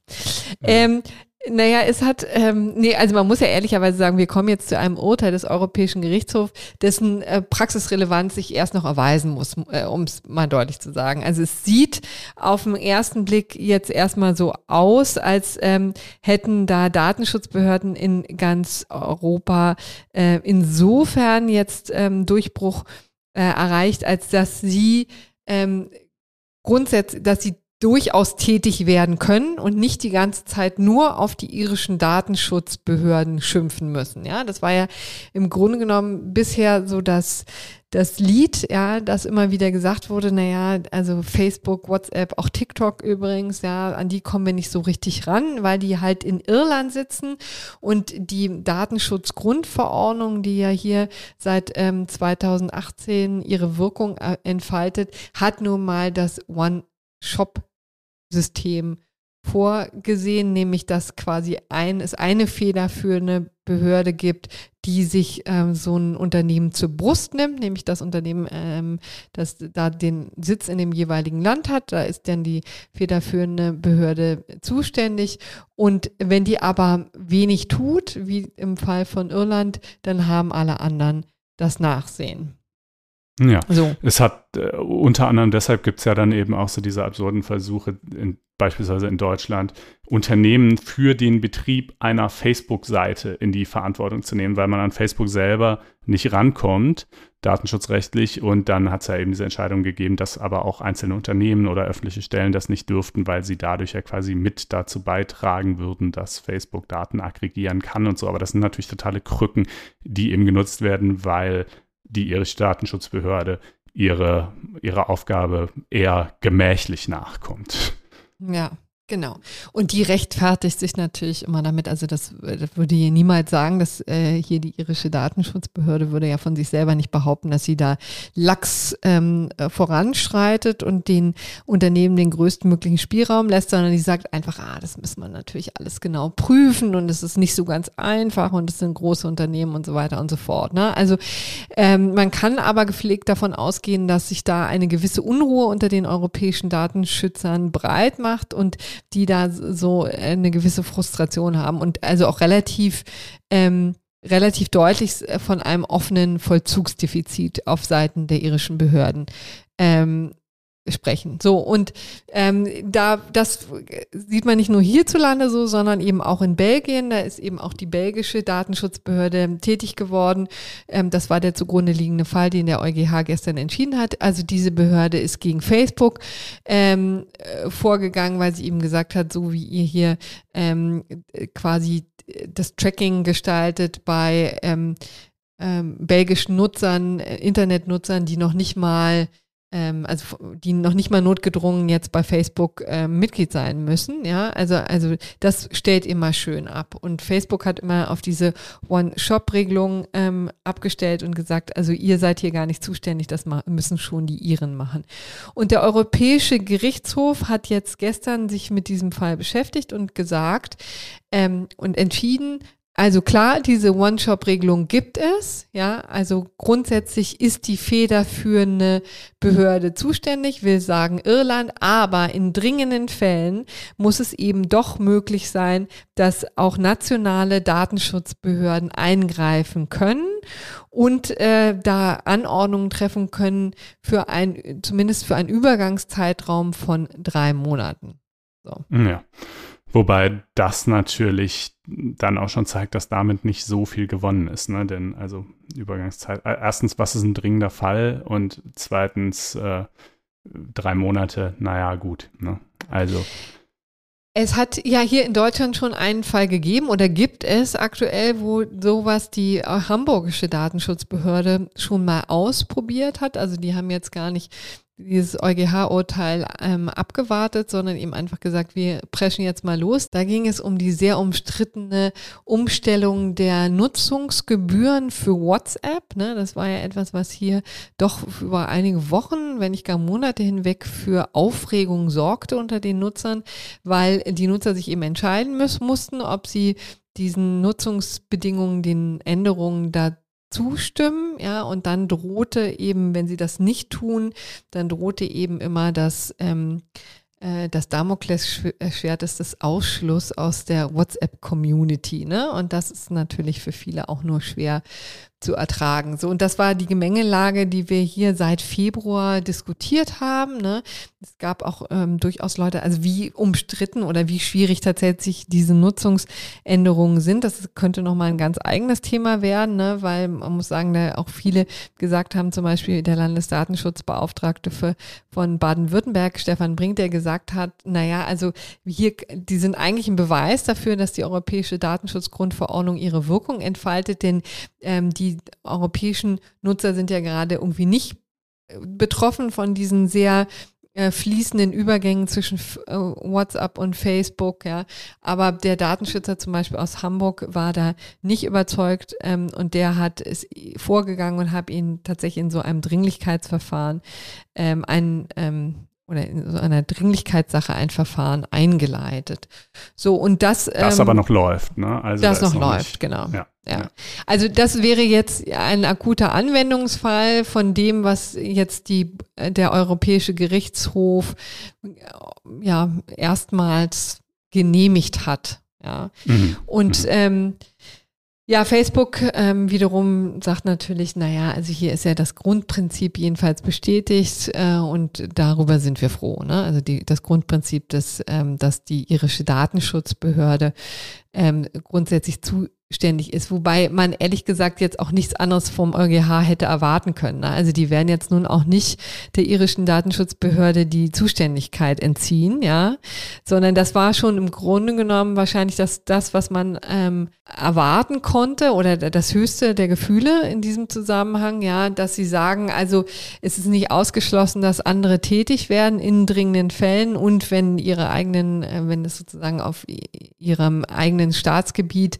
Ähm, naja, es hat, ähm, nee, also man muss ja ehrlicherweise sagen, wir kommen jetzt zu einem Urteil des Europäischen Gerichtshofs, dessen äh, Praxisrelevanz sich erst noch erweisen muss, äh, um es mal deutlich zu sagen. Also es sieht auf den ersten Blick jetzt erstmal so aus, als ähm, hätten da Datenschutzbehörden in ganz Europa äh, insofern jetzt ähm, Durchbruch äh, erreicht, als dass sie ähm, grundsätzlich, dass sie durchaus tätig werden können und nicht die ganze Zeit nur auf die irischen Datenschutzbehörden schimpfen müssen. Ja, das war ja im Grunde genommen bisher so dass das Lied, ja, das immer wieder gesagt wurde, naja, also Facebook, WhatsApp, auch TikTok übrigens, ja, an die kommen wir nicht so richtig ran, weil die halt in Irland sitzen und die Datenschutzgrundverordnung, die ja hier seit ähm, 2018 ihre Wirkung äh, entfaltet, hat nun mal das One Shop-System vorgesehen, nämlich dass quasi ein, es eine federführende Behörde gibt, die sich ähm, so ein Unternehmen zur Brust nimmt, nämlich das Unternehmen, ähm, das da den Sitz in dem jeweiligen Land hat. Da ist dann die federführende Behörde zuständig. Und wenn die aber wenig tut, wie im Fall von Irland, dann haben alle anderen das Nachsehen. Ja, so. es hat äh, unter anderem deshalb gibt es ja dann eben auch so diese absurden Versuche, in, beispielsweise in Deutschland, Unternehmen für den Betrieb einer Facebook-Seite in die Verantwortung zu nehmen, weil man an Facebook selber nicht rankommt, datenschutzrechtlich. Und dann hat es ja eben diese Entscheidung gegeben, dass aber auch einzelne Unternehmen oder öffentliche Stellen das nicht dürften, weil sie dadurch ja quasi mit dazu beitragen würden, dass Facebook Daten aggregieren kann und so. Aber das sind natürlich totale Krücken, die eben genutzt werden, weil die irische Datenschutzbehörde ihre, ihre Aufgabe eher gemächlich nachkommt. Ja. Genau. Und die rechtfertigt sich natürlich immer damit. Also das, das würde hier niemals sagen, dass äh, hier die irische Datenschutzbehörde würde ja von sich selber nicht behaupten, dass sie da lax ähm, äh, voranschreitet und den Unternehmen den größtmöglichen Spielraum lässt, sondern die sagt einfach, ah, das müssen wir natürlich alles genau prüfen und es ist nicht so ganz einfach und es sind große Unternehmen und so weiter und so fort. Ne? Also ähm, man kann aber gepflegt davon ausgehen, dass sich da eine gewisse Unruhe unter den europäischen Datenschützern breit macht und die da so eine gewisse Frustration haben und also auch relativ ähm, relativ deutlich von einem offenen Vollzugsdefizit auf Seiten der irischen Behörden. Ähm, sprechen. So, und ähm, da das sieht man nicht nur hierzulande so, sondern eben auch in Belgien. Da ist eben auch die belgische Datenschutzbehörde tätig geworden. Ähm, das war der zugrunde liegende Fall, den der EuGH gestern entschieden hat. Also diese Behörde ist gegen Facebook ähm, äh, vorgegangen, weil sie eben gesagt hat, so wie ihr hier ähm, quasi das Tracking gestaltet bei ähm, ähm, belgischen Nutzern, äh, Internetnutzern, die noch nicht mal ähm, also die noch nicht mal notgedrungen jetzt bei Facebook äh, Mitglied sein müssen, ja, also, also das stellt immer schön ab und Facebook hat immer auf diese One-Shop-Regelung ähm, abgestellt und gesagt, also ihr seid hier gar nicht zuständig, das müssen schon die Iren machen. Und der Europäische Gerichtshof hat jetzt gestern sich mit diesem Fall beschäftigt und gesagt ähm, und entschieden, also klar, diese One-Shop-Regelung gibt es, ja. Also grundsätzlich ist die federführende Behörde zuständig, will sagen Irland, aber in dringenden Fällen muss es eben doch möglich sein, dass auch nationale Datenschutzbehörden eingreifen können und äh, da Anordnungen treffen können für ein, zumindest für einen Übergangszeitraum von drei Monaten. So. Ja. Wobei das natürlich dann auch schon zeigt, dass damit nicht so viel gewonnen ist. Ne? Denn also Übergangszeit, äh, erstens, was ist ein dringender Fall? Und zweitens, äh, drei Monate, naja, gut. Ne? Also. Es hat ja hier in Deutschland schon einen Fall gegeben oder gibt es aktuell, wo sowas die hamburgische Datenschutzbehörde schon mal ausprobiert hat. Also die haben jetzt gar nicht dieses EuGH-Urteil ähm, abgewartet, sondern eben einfach gesagt, wir preschen jetzt mal los. Da ging es um die sehr umstrittene Umstellung der Nutzungsgebühren für WhatsApp. Ne? Das war ja etwas, was hier doch über einige Wochen, wenn nicht gar Monate hinweg für Aufregung sorgte unter den Nutzern, weil die Nutzer sich eben entscheiden müssen, mussten, ob sie diesen Nutzungsbedingungen, den Änderungen da zustimmen, ja, und dann drohte eben, wenn sie das nicht tun, dann drohte eben immer das, ähm, äh, das Damoklesschwert ist das Ausschluss aus der WhatsApp-Community, ne? Und das ist natürlich für viele auch nur schwer zu ertragen. So, und das war die Gemengelage, die wir hier seit Februar diskutiert haben. Ne? Es gab auch ähm, durchaus Leute, also wie umstritten oder wie schwierig tatsächlich diese Nutzungsänderungen sind. Das könnte nochmal ein ganz eigenes Thema werden, ne? weil man muss sagen, da auch viele gesagt haben, zum Beispiel der Landesdatenschutzbeauftragte für, von Baden-Württemberg, Stefan Brink, der gesagt hat, naja, also hier, die sind eigentlich ein Beweis dafür, dass die Europäische Datenschutzgrundverordnung ihre Wirkung entfaltet, denn ähm, die die europäischen Nutzer sind ja gerade irgendwie nicht äh, betroffen von diesen sehr äh, fließenden Übergängen zwischen äh, WhatsApp und Facebook, ja. Aber der Datenschützer zum Beispiel aus Hamburg war da nicht überzeugt ähm, und der hat es vorgegangen und habe ihn tatsächlich in so einem Dringlichkeitsverfahren ähm, ein ähm, oder in so einer Dringlichkeitssache ein Verfahren eingeleitet. So und das. Das aber ähm, noch läuft, ne? Also das da noch, noch läuft, nicht, genau. Ja. Ja. Also das wäre jetzt ein akuter Anwendungsfall von dem, was jetzt die, der Europäische Gerichtshof ja erstmals genehmigt hat. Ja. Mhm. Und mhm. ähm, ja, Facebook ähm, wiederum sagt natürlich, naja, also hier ist ja das Grundprinzip jedenfalls bestätigt äh, und darüber sind wir froh. Ne? Also die, das Grundprinzip, dass, ähm, dass die irische Datenschutzbehörde ähm, grundsätzlich zu, ständig ist, wobei man ehrlich gesagt jetzt auch nichts anderes vom EuGH hätte erwarten können. Ne? Also die werden jetzt nun auch nicht der irischen Datenschutzbehörde die Zuständigkeit entziehen, ja, sondern das war schon im Grunde genommen wahrscheinlich das, das was man ähm, erwarten konnte oder das höchste der Gefühle in diesem Zusammenhang, ja, dass sie sagen, also es ist nicht ausgeschlossen, dass andere tätig werden in dringenden Fällen und wenn ihre eigenen, äh, wenn es sozusagen auf ihrem eigenen Staatsgebiet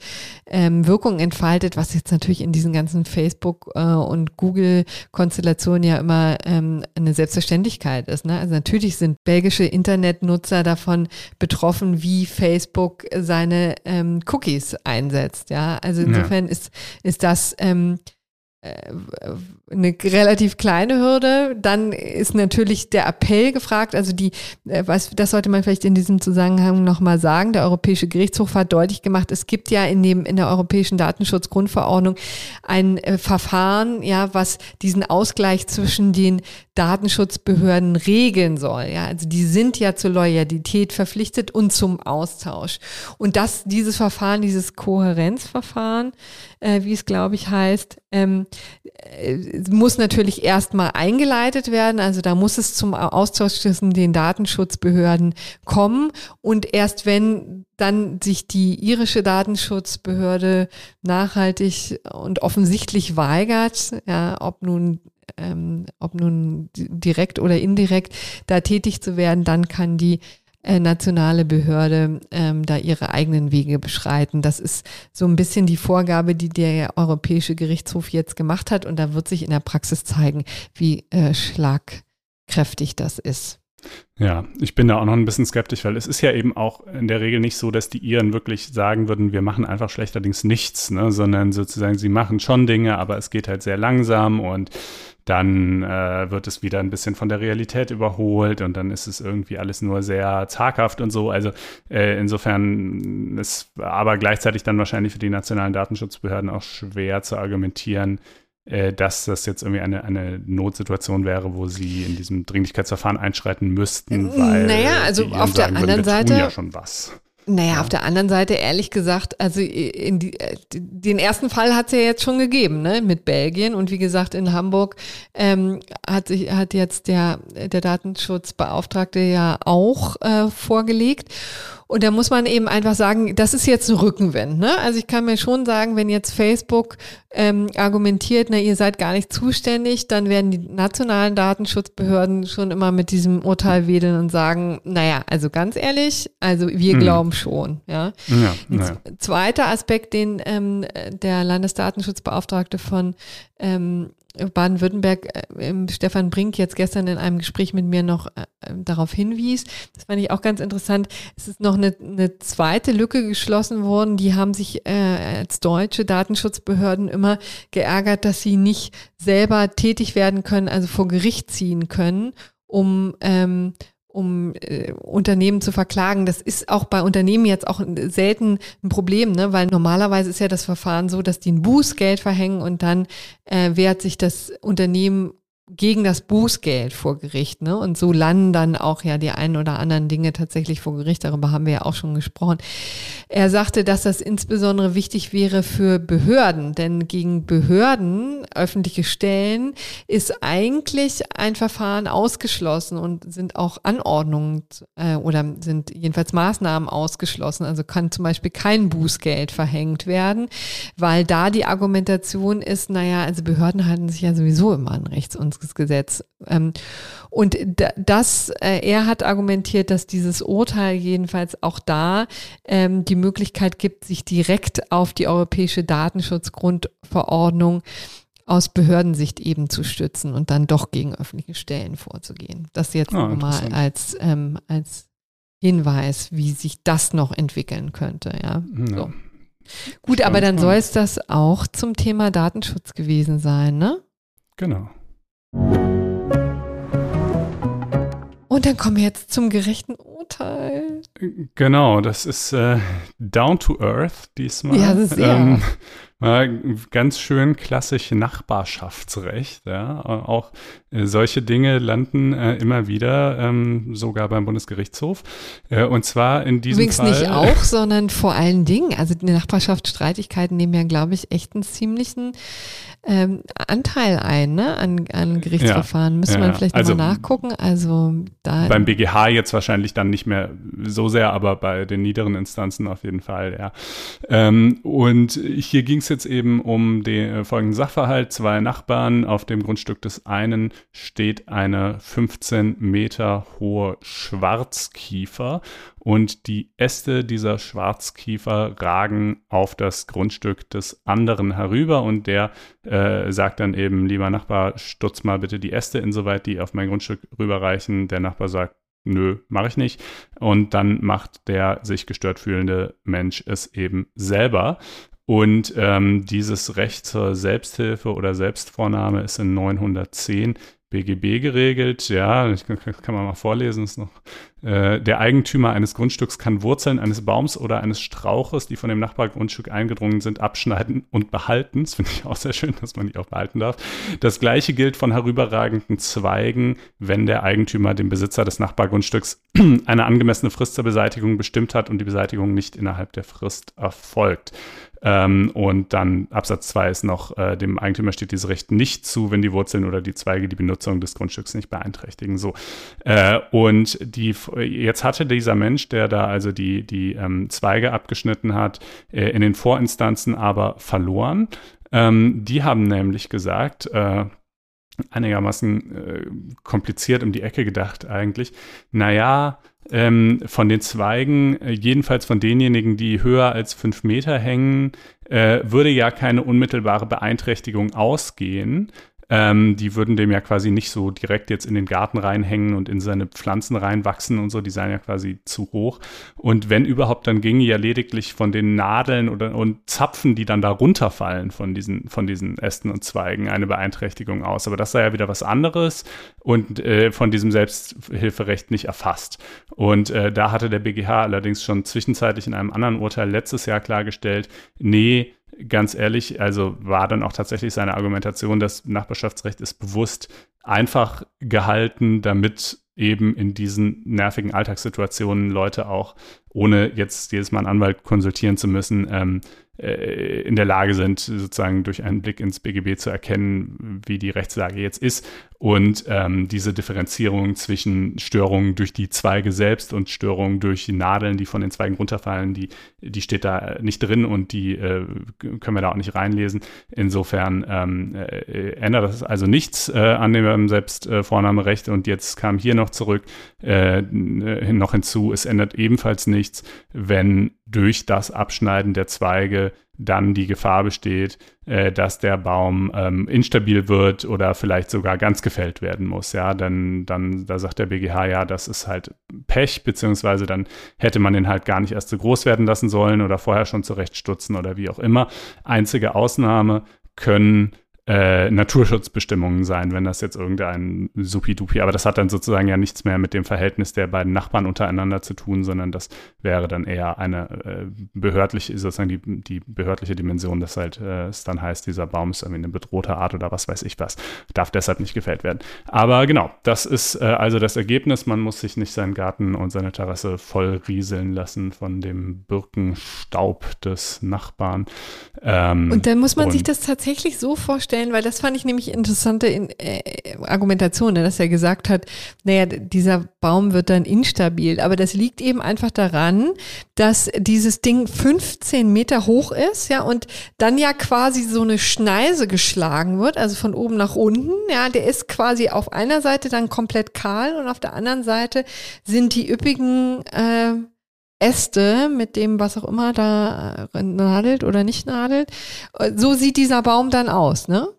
ähm, Wirkung entfaltet, was jetzt natürlich in diesen ganzen Facebook- äh, und Google-Konstellationen ja immer ähm, eine Selbstverständlichkeit ist. Ne? Also natürlich sind belgische Internetnutzer davon betroffen, wie Facebook seine ähm, Cookies einsetzt. Ja, also insofern ja. ist, ist das ähm, äh, eine relativ kleine Hürde. Dann ist natürlich der Appell gefragt. Also die, äh, was, das sollte man vielleicht in diesem Zusammenhang nochmal sagen. Der Europäische Gerichtshof hat deutlich gemacht, es gibt ja in dem, in der Europäischen Datenschutzgrundverordnung ein äh, Verfahren, ja, was diesen Ausgleich zwischen den Datenschutzbehörden regeln soll. Ja, also die sind ja zur Loyalität verpflichtet und zum Austausch. Und das, dieses Verfahren, dieses Kohärenzverfahren, äh, wie es glaube ich heißt, ähm, äh, muss natürlich erstmal eingeleitet werden. Also da muss es zum Austausch zwischen den Datenschutzbehörden kommen. Und erst wenn dann sich die irische Datenschutzbehörde nachhaltig und offensichtlich weigert, ja, ob nun ähm, ob nun direkt oder indirekt da tätig zu werden, dann kann die äh, nationale Behörde ähm, da ihre eigenen Wege beschreiten. Das ist so ein bisschen die Vorgabe, die der Europäische Gerichtshof jetzt gemacht hat. Und da wird sich in der Praxis zeigen, wie äh, schlagkräftig das ist. Ja, ich bin da auch noch ein bisschen skeptisch, weil es ist ja eben auch in der Regel nicht so, dass die Iren wirklich sagen würden, wir machen einfach schlechterdings nichts, ne? sondern sozusagen sie machen schon Dinge, aber es geht halt sehr langsam und dann äh, wird es wieder ein bisschen von der Realität überholt und dann ist es irgendwie alles nur sehr zaghaft und so. Also äh, insofern ist aber gleichzeitig dann wahrscheinlich für die nationalen Datenschutzbehörden auch schwer zu argumentieren, äh, dass das jetzt irgendwie eine, eine Notsituation wäre, wo sie in diesem Dringlichkeitsverfahren einschreiten müssten, weil naja, also auf der anderen würden, Seite ja schon was. Naja, ja. auf der anderen Seite, ehrlich gesagt, also in die, äh, den ersten Fall hat es ja jetzt schon gegeben, ne, mit Belgien. Und wie gesagt, in Hamburg ähm, hat sich, hat jetzt der, der Datenschutzbeauftragte ja auch äh, vorgelegt. Und da muss man eben einfach sagen, das ist jetzt ein Rückenwind. Ne? Also ich kann mir schon sagen, wenn jetzt Facebook ähm, argumentiert, na, ihr seid gar nicht zuständig, dann werden die nationalen Datenschutzbehörden schon immer mit diesem Urteil wedeln und sagen, naja, also ganz ehrlich, also wir hm. glauben schon. Ja. ja naja. Zweiter Aspekt, den ähm, der Landesdatenschutzbeauftragte von ähm, Baden-Württemberg äh, Stefan Brink jetzt gestern in einem Gespräch mit mir noch äh, darauf hinwies. Das fand ich auch ganz interessant. Es ist noch eine, eine zweite Lücke geschlossen worden. Die haben sich äh, als deutsche Datenschutzbehörden immer geärgert, dass sie nicht selber tätig werden können, also vor Gericht ziehen können, um ähm, um äh, Unternehmen zu verklagen. Das ist auch bei Unternehmen jetzt auch selten ein Problem, ne? weil normalerweise ist ja das Verfahren so, dass die ein Bußgeld verhängen und dann äh, wehrt sich das Unternehmen gegen das Bußgeld vor Gericht. Ne? Und so landen dann auch ja die einen oder anderen Dinge tatsächlich vor Gericht. Darüber haben wir ja auch schon gesprochen. Er sagte, dass das insbesondere wichtig wäre für Behörden, denn gegen Behörden, öffentliche Stellen, ist eigentlich ein Verfahren ausgeschlossen und sind auch Anordnungen äh, oder sind jedenfalls Maßnahmen ausgeschlossen. Also kann zum Beispiel kein Bußgeld verhängt werden, weil da die Argumentation ist, naja, also Behörden halten sich ja sowieso immer an Rechts- und Gesetz. Ähm, und das, äh, er hat argumentiert, dass dieses Urteil jedenfalls auch da ähm, die Möglichkeit gibt, sich direkt auf die europäische Datenschutzgrundverordnung aus Behördensicht eben zu stützen und dann doch gegen öffentliche Stellen vorzugehen. Das jetzt ah, mal als, ähm, als Hinweis, wie sich das noch entwickeln könnte. Ja. ja. So. Gut, aber dann soll es das auch zum Thema Datenschutz gewesen sein, ne? Genau. Und dann kommen wir jetzt zum gerechten Urteil. Genau, das ist äh, Down to Earth diesmal. Ja, das ist ja. Ähm, ganz schön klassisch Nachbarschaftsrecht. Ja. Auch äh, solche Dinge landen äh, immer wieder, ähm, sogar beim Bundesgerichtshof. Äh, und zwar in diesem Übrigens Fall. nicht auch, sondern vor allen Dingen. Also die Nachbarschaftsstreitigkeiten nehmen ja, glaube ich, echt einen ziemlichen ähm, Anteil ein ne? an, an Gerichtsverfahren. Ja, Müsste man vielleicht also, nochmal nachgucken. Also da beim BGH jetzt wahrscheinlich dann nicht mehr so sehr, aber bei den niederen Instanzen auf jeden Fall, ja. Ähm, und hier ging es jetzt eben um den äh, folgenden Sachverhalt. Zwei Nachbarn auf dem Grundstück des einen steht eine 15 Meter hohe Schwarzkiefer und die Äste dieser Schwarzkiefer ragen auf das Grundstück des anderen herüber und der äh, sagt dann eben, lieber Nachbar, stutz mal bitte die Äste insoweit die auf mein Grundstück rüberreichen. Der Nachbar sagt, nö, mache ich nicht. Und dann macht der sich gestört fühlende Mensch es eben selber. Und ähm, dieses Recht zur Selbsthilfe oder Selbstvornahme ist in 910 BGB geregelt. Ja, ich kann, man mal vorlesen, ist noch. Äh, der Eigentümer eines Grundstücks kann Wurzeln eines Baums oder eines Strauches, die von dem Nachbargrundstück eingedrungen sind, abschneiden und behalten. Das finde ich auch sehr schön, dass man die auch behalten darf. Das gleiche gilt von herüberragenden Zweigen, wenn der Eigentümer dem Besitzer des Nachbargrundstücks eine angemessene Frist zur Beseitigung bestimmt hat und die Beseitigung nicht innerhalb der Frist erfolgt. Ähm, und dann Absatz 2 ist noch, äh, dem Eigentümer steht dieses Recht nicht zu, wenn die Wurzeln oder die Zweige die Benutzung des Grundstücks nicht beeinträchtigen. So. Äh, und die, jetzt hatte dieser Mensch, der da also die, die ähm, Zweige abgeschnitten hat, äh, in den Vorinstanzen aber verloren. Ähm, die haben nämlich gesagt, äh, einigermaßen äh, kompliziert um die Ecke gedacht eigentlich, naja, ähm, von den Zweigen, äh, jedenfalls von denjenigen, die höher als fünf Meter hängen, äh, würde ja keine unmittelbare Beeinträchtigung ausgehen. Ähm, die würden dem ja quasi nicht so direkt jetzt in den Garten reinhängen und in seine Pflanzen reinwachsen und so, die seien ja quasi zu hoch. Und wenn überhaupt, dann ginge ja lediglich von den Nadeln oder und Zapfen, die dann da runterfallen von diesen, von diesen Ästen und Zweigen, eine Beeinträchtigung aus. Aber das sei ja wieder was anderes und äh, von diesem Selbsthilferecht nicht erfasst. Und äh, da hatte der BGH allerdings schon zwischenzeitlich in einem anderen Urteil letztes Jahr klargestellt, nee, ganz ehrlich, also war dann auch tatsächlich seine Argumentation, das Nachbarschaftsrecht ist bewusst einfach gehalten, damit eben in diesen nervigen Alltagssituationen Leute auch, ohne jetzt jedes Mal einen Anwalt konsultieren zu müssen, ähm, äh, in der Lage sind, sozusagen durch einen Blick ins BGB zu erkennen, wie die Rechtslage jetzt ist und ähm, diese Differenzierung zwischen Störungen durch die Zweige selbst und Störungen durch die Nadeln, die von den Zweigen runterfallen, die, die steht da nicht drin und die äh, können wir da auch nicht reinlesen. Insofern ähm, äh, ändert das also nichts äh, an dem Selbstvornahmerecht und jetzt kam hier noch zurück, äh, noch hinzu, es ändert ebenfalls nichts, wenn durch das Abschneiden der Zweige dann die Gefahr besteht, äh, dass der Baum ähm, instabil wird oder vielleicht sogar ganz gefällt werden muss. Ja, denn dann, da sagt der BGH ja, das ist halt Pech, beziehungsweise dann hätte man den halt gar nicht erst so groß werden lassen sollen oder vorher schon zurechtstutzen oder wie auch immer. Einzige Ausnahme können äh, Naturschutzbestimmungen sein, wenn das jetzt irgendein Supi-Dupi, aber das hat dann sozusagen ja nichts mehr mit dem Verhältnis der beiden Nachbarn untereinander zu tun, sondern das wäre dann eher eine äh, behördliche, sozusagen die, die behördliche Dimension, dass halt äh, es dann heißt, dieser Baum ist irgendwie eine bedrohte Art oder was weiß ich was, darf deshalb nicht gefällt werden. Aber genau, das ist äh, also das Ergebnis, man muss sich nicht seinen Garten und seine Terrasse voll rieseln lassen von dem Birkenstaub des Nachbarn. Ähm, und dann muss man sich das tatsächlich so vorstellen, stellen, weil das fand ich nämlich interessante in, äh, Argumentation, ne, dass er gesagt hat, naja, dieser Baum wird dann instabil. Aber das liegt eben einfach daran, dass dieses Ding 15 Meter hoch ist, ja, und dann ja quasi so eine Schneise geschlagen wird, also von oben nach unten. Ja, der ist quasi auf einer Seite dann komplett kahl und auf der anderen Seite sind die üppigen äh, Äste mit dem, was auch immer da äh, nadelt oder nicht nadelt. So sieht dieser Baum dann aus, ne?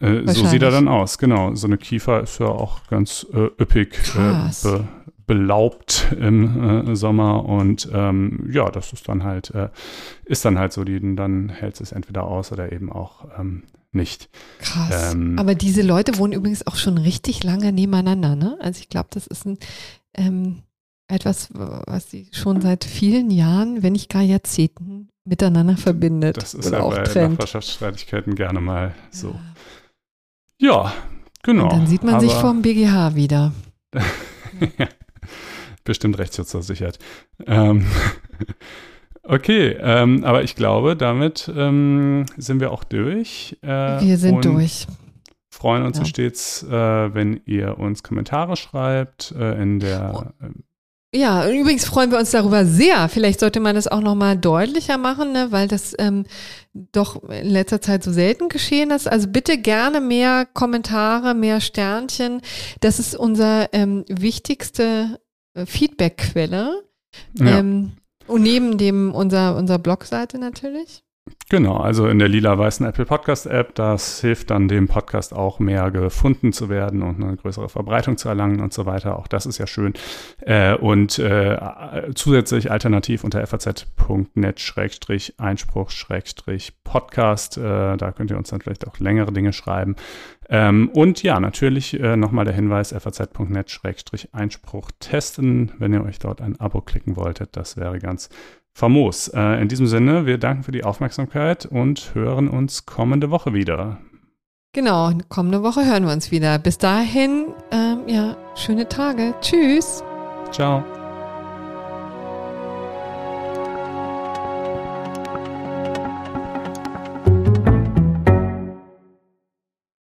Äh, so sieht er dann aus, genau. So eine Kiefer ist ja auch ganz äh, üppig äh, be, belaubt im äh, Sommer und ähm, ja, das ist dann halt, äh, ist dann halt so, die, dann hält es entweder aus oder eben auch ähm, nicht. Krass. Ähm, Aber diese Leute wohnen übrigens auch schon richtig lange nebeneinander, ne? Also ich glaube, das ist ein ähm, etwas, was sie schon seit vielen Jahren, wenn nicht gar Jahrzehnten, miteinander verbindet. Das ist ja auch bei trennt. Nachbarschaftsstreitigkeiten gerne mal so. Ja, genau. Und dann sieht man sich vom BGH wieder. Bestimmt rechtsschutzversichert. Ähm, okay, ähm, aber ich glaube, damit ähm, sind wir auch durch. Äh, wir sind durch freuen uns ja. stets, äh, wenn ihr uns Kommentare schreibt äh, in der. Äh, ja, übrigens freuen wir uns darüber sehr. Vielleicht sollte man das auch nochmal deutlicher machen, ne, weil das ähm, doch in letzter Zeit so selten geschehen ist. Also bitte gerne mehr Kommentare, mehr Sternchen. Das ist unser ähm, wichtigste äh, Feedbackquelle. Ja. Ähm, und neben dem unser, unserer Blogseite natürlich. Genau, also in der lila-weißen Apple Podcast App, das hilft dann dem Podcast auch mehr gefunden zu werden und eine größere Verbreitung zu erlangen und so weiter. Auch das ist ja schön. Äh, und äh, zusätzlich alternativ unter faz.net-einspruch-podcast, äh, da könnt ihr uns dann vielleicht auch längere Dinge schreiben. Ähm, und ja, natürlich äh, nochmal der Hinweis, faz.net-einspruch testen, wenn ihr euch dort ein Abo klicken wolltet. Das wäre ganz famos. Äh, in diesem Sinne, wir danken für die Aufmerksamkeit und hören uns kommende Woche wieder. Genau, kommende Woche hören wir uns wieder. Bis dahin, ähm, ja, schöne Tage. Tschüss. Ciao.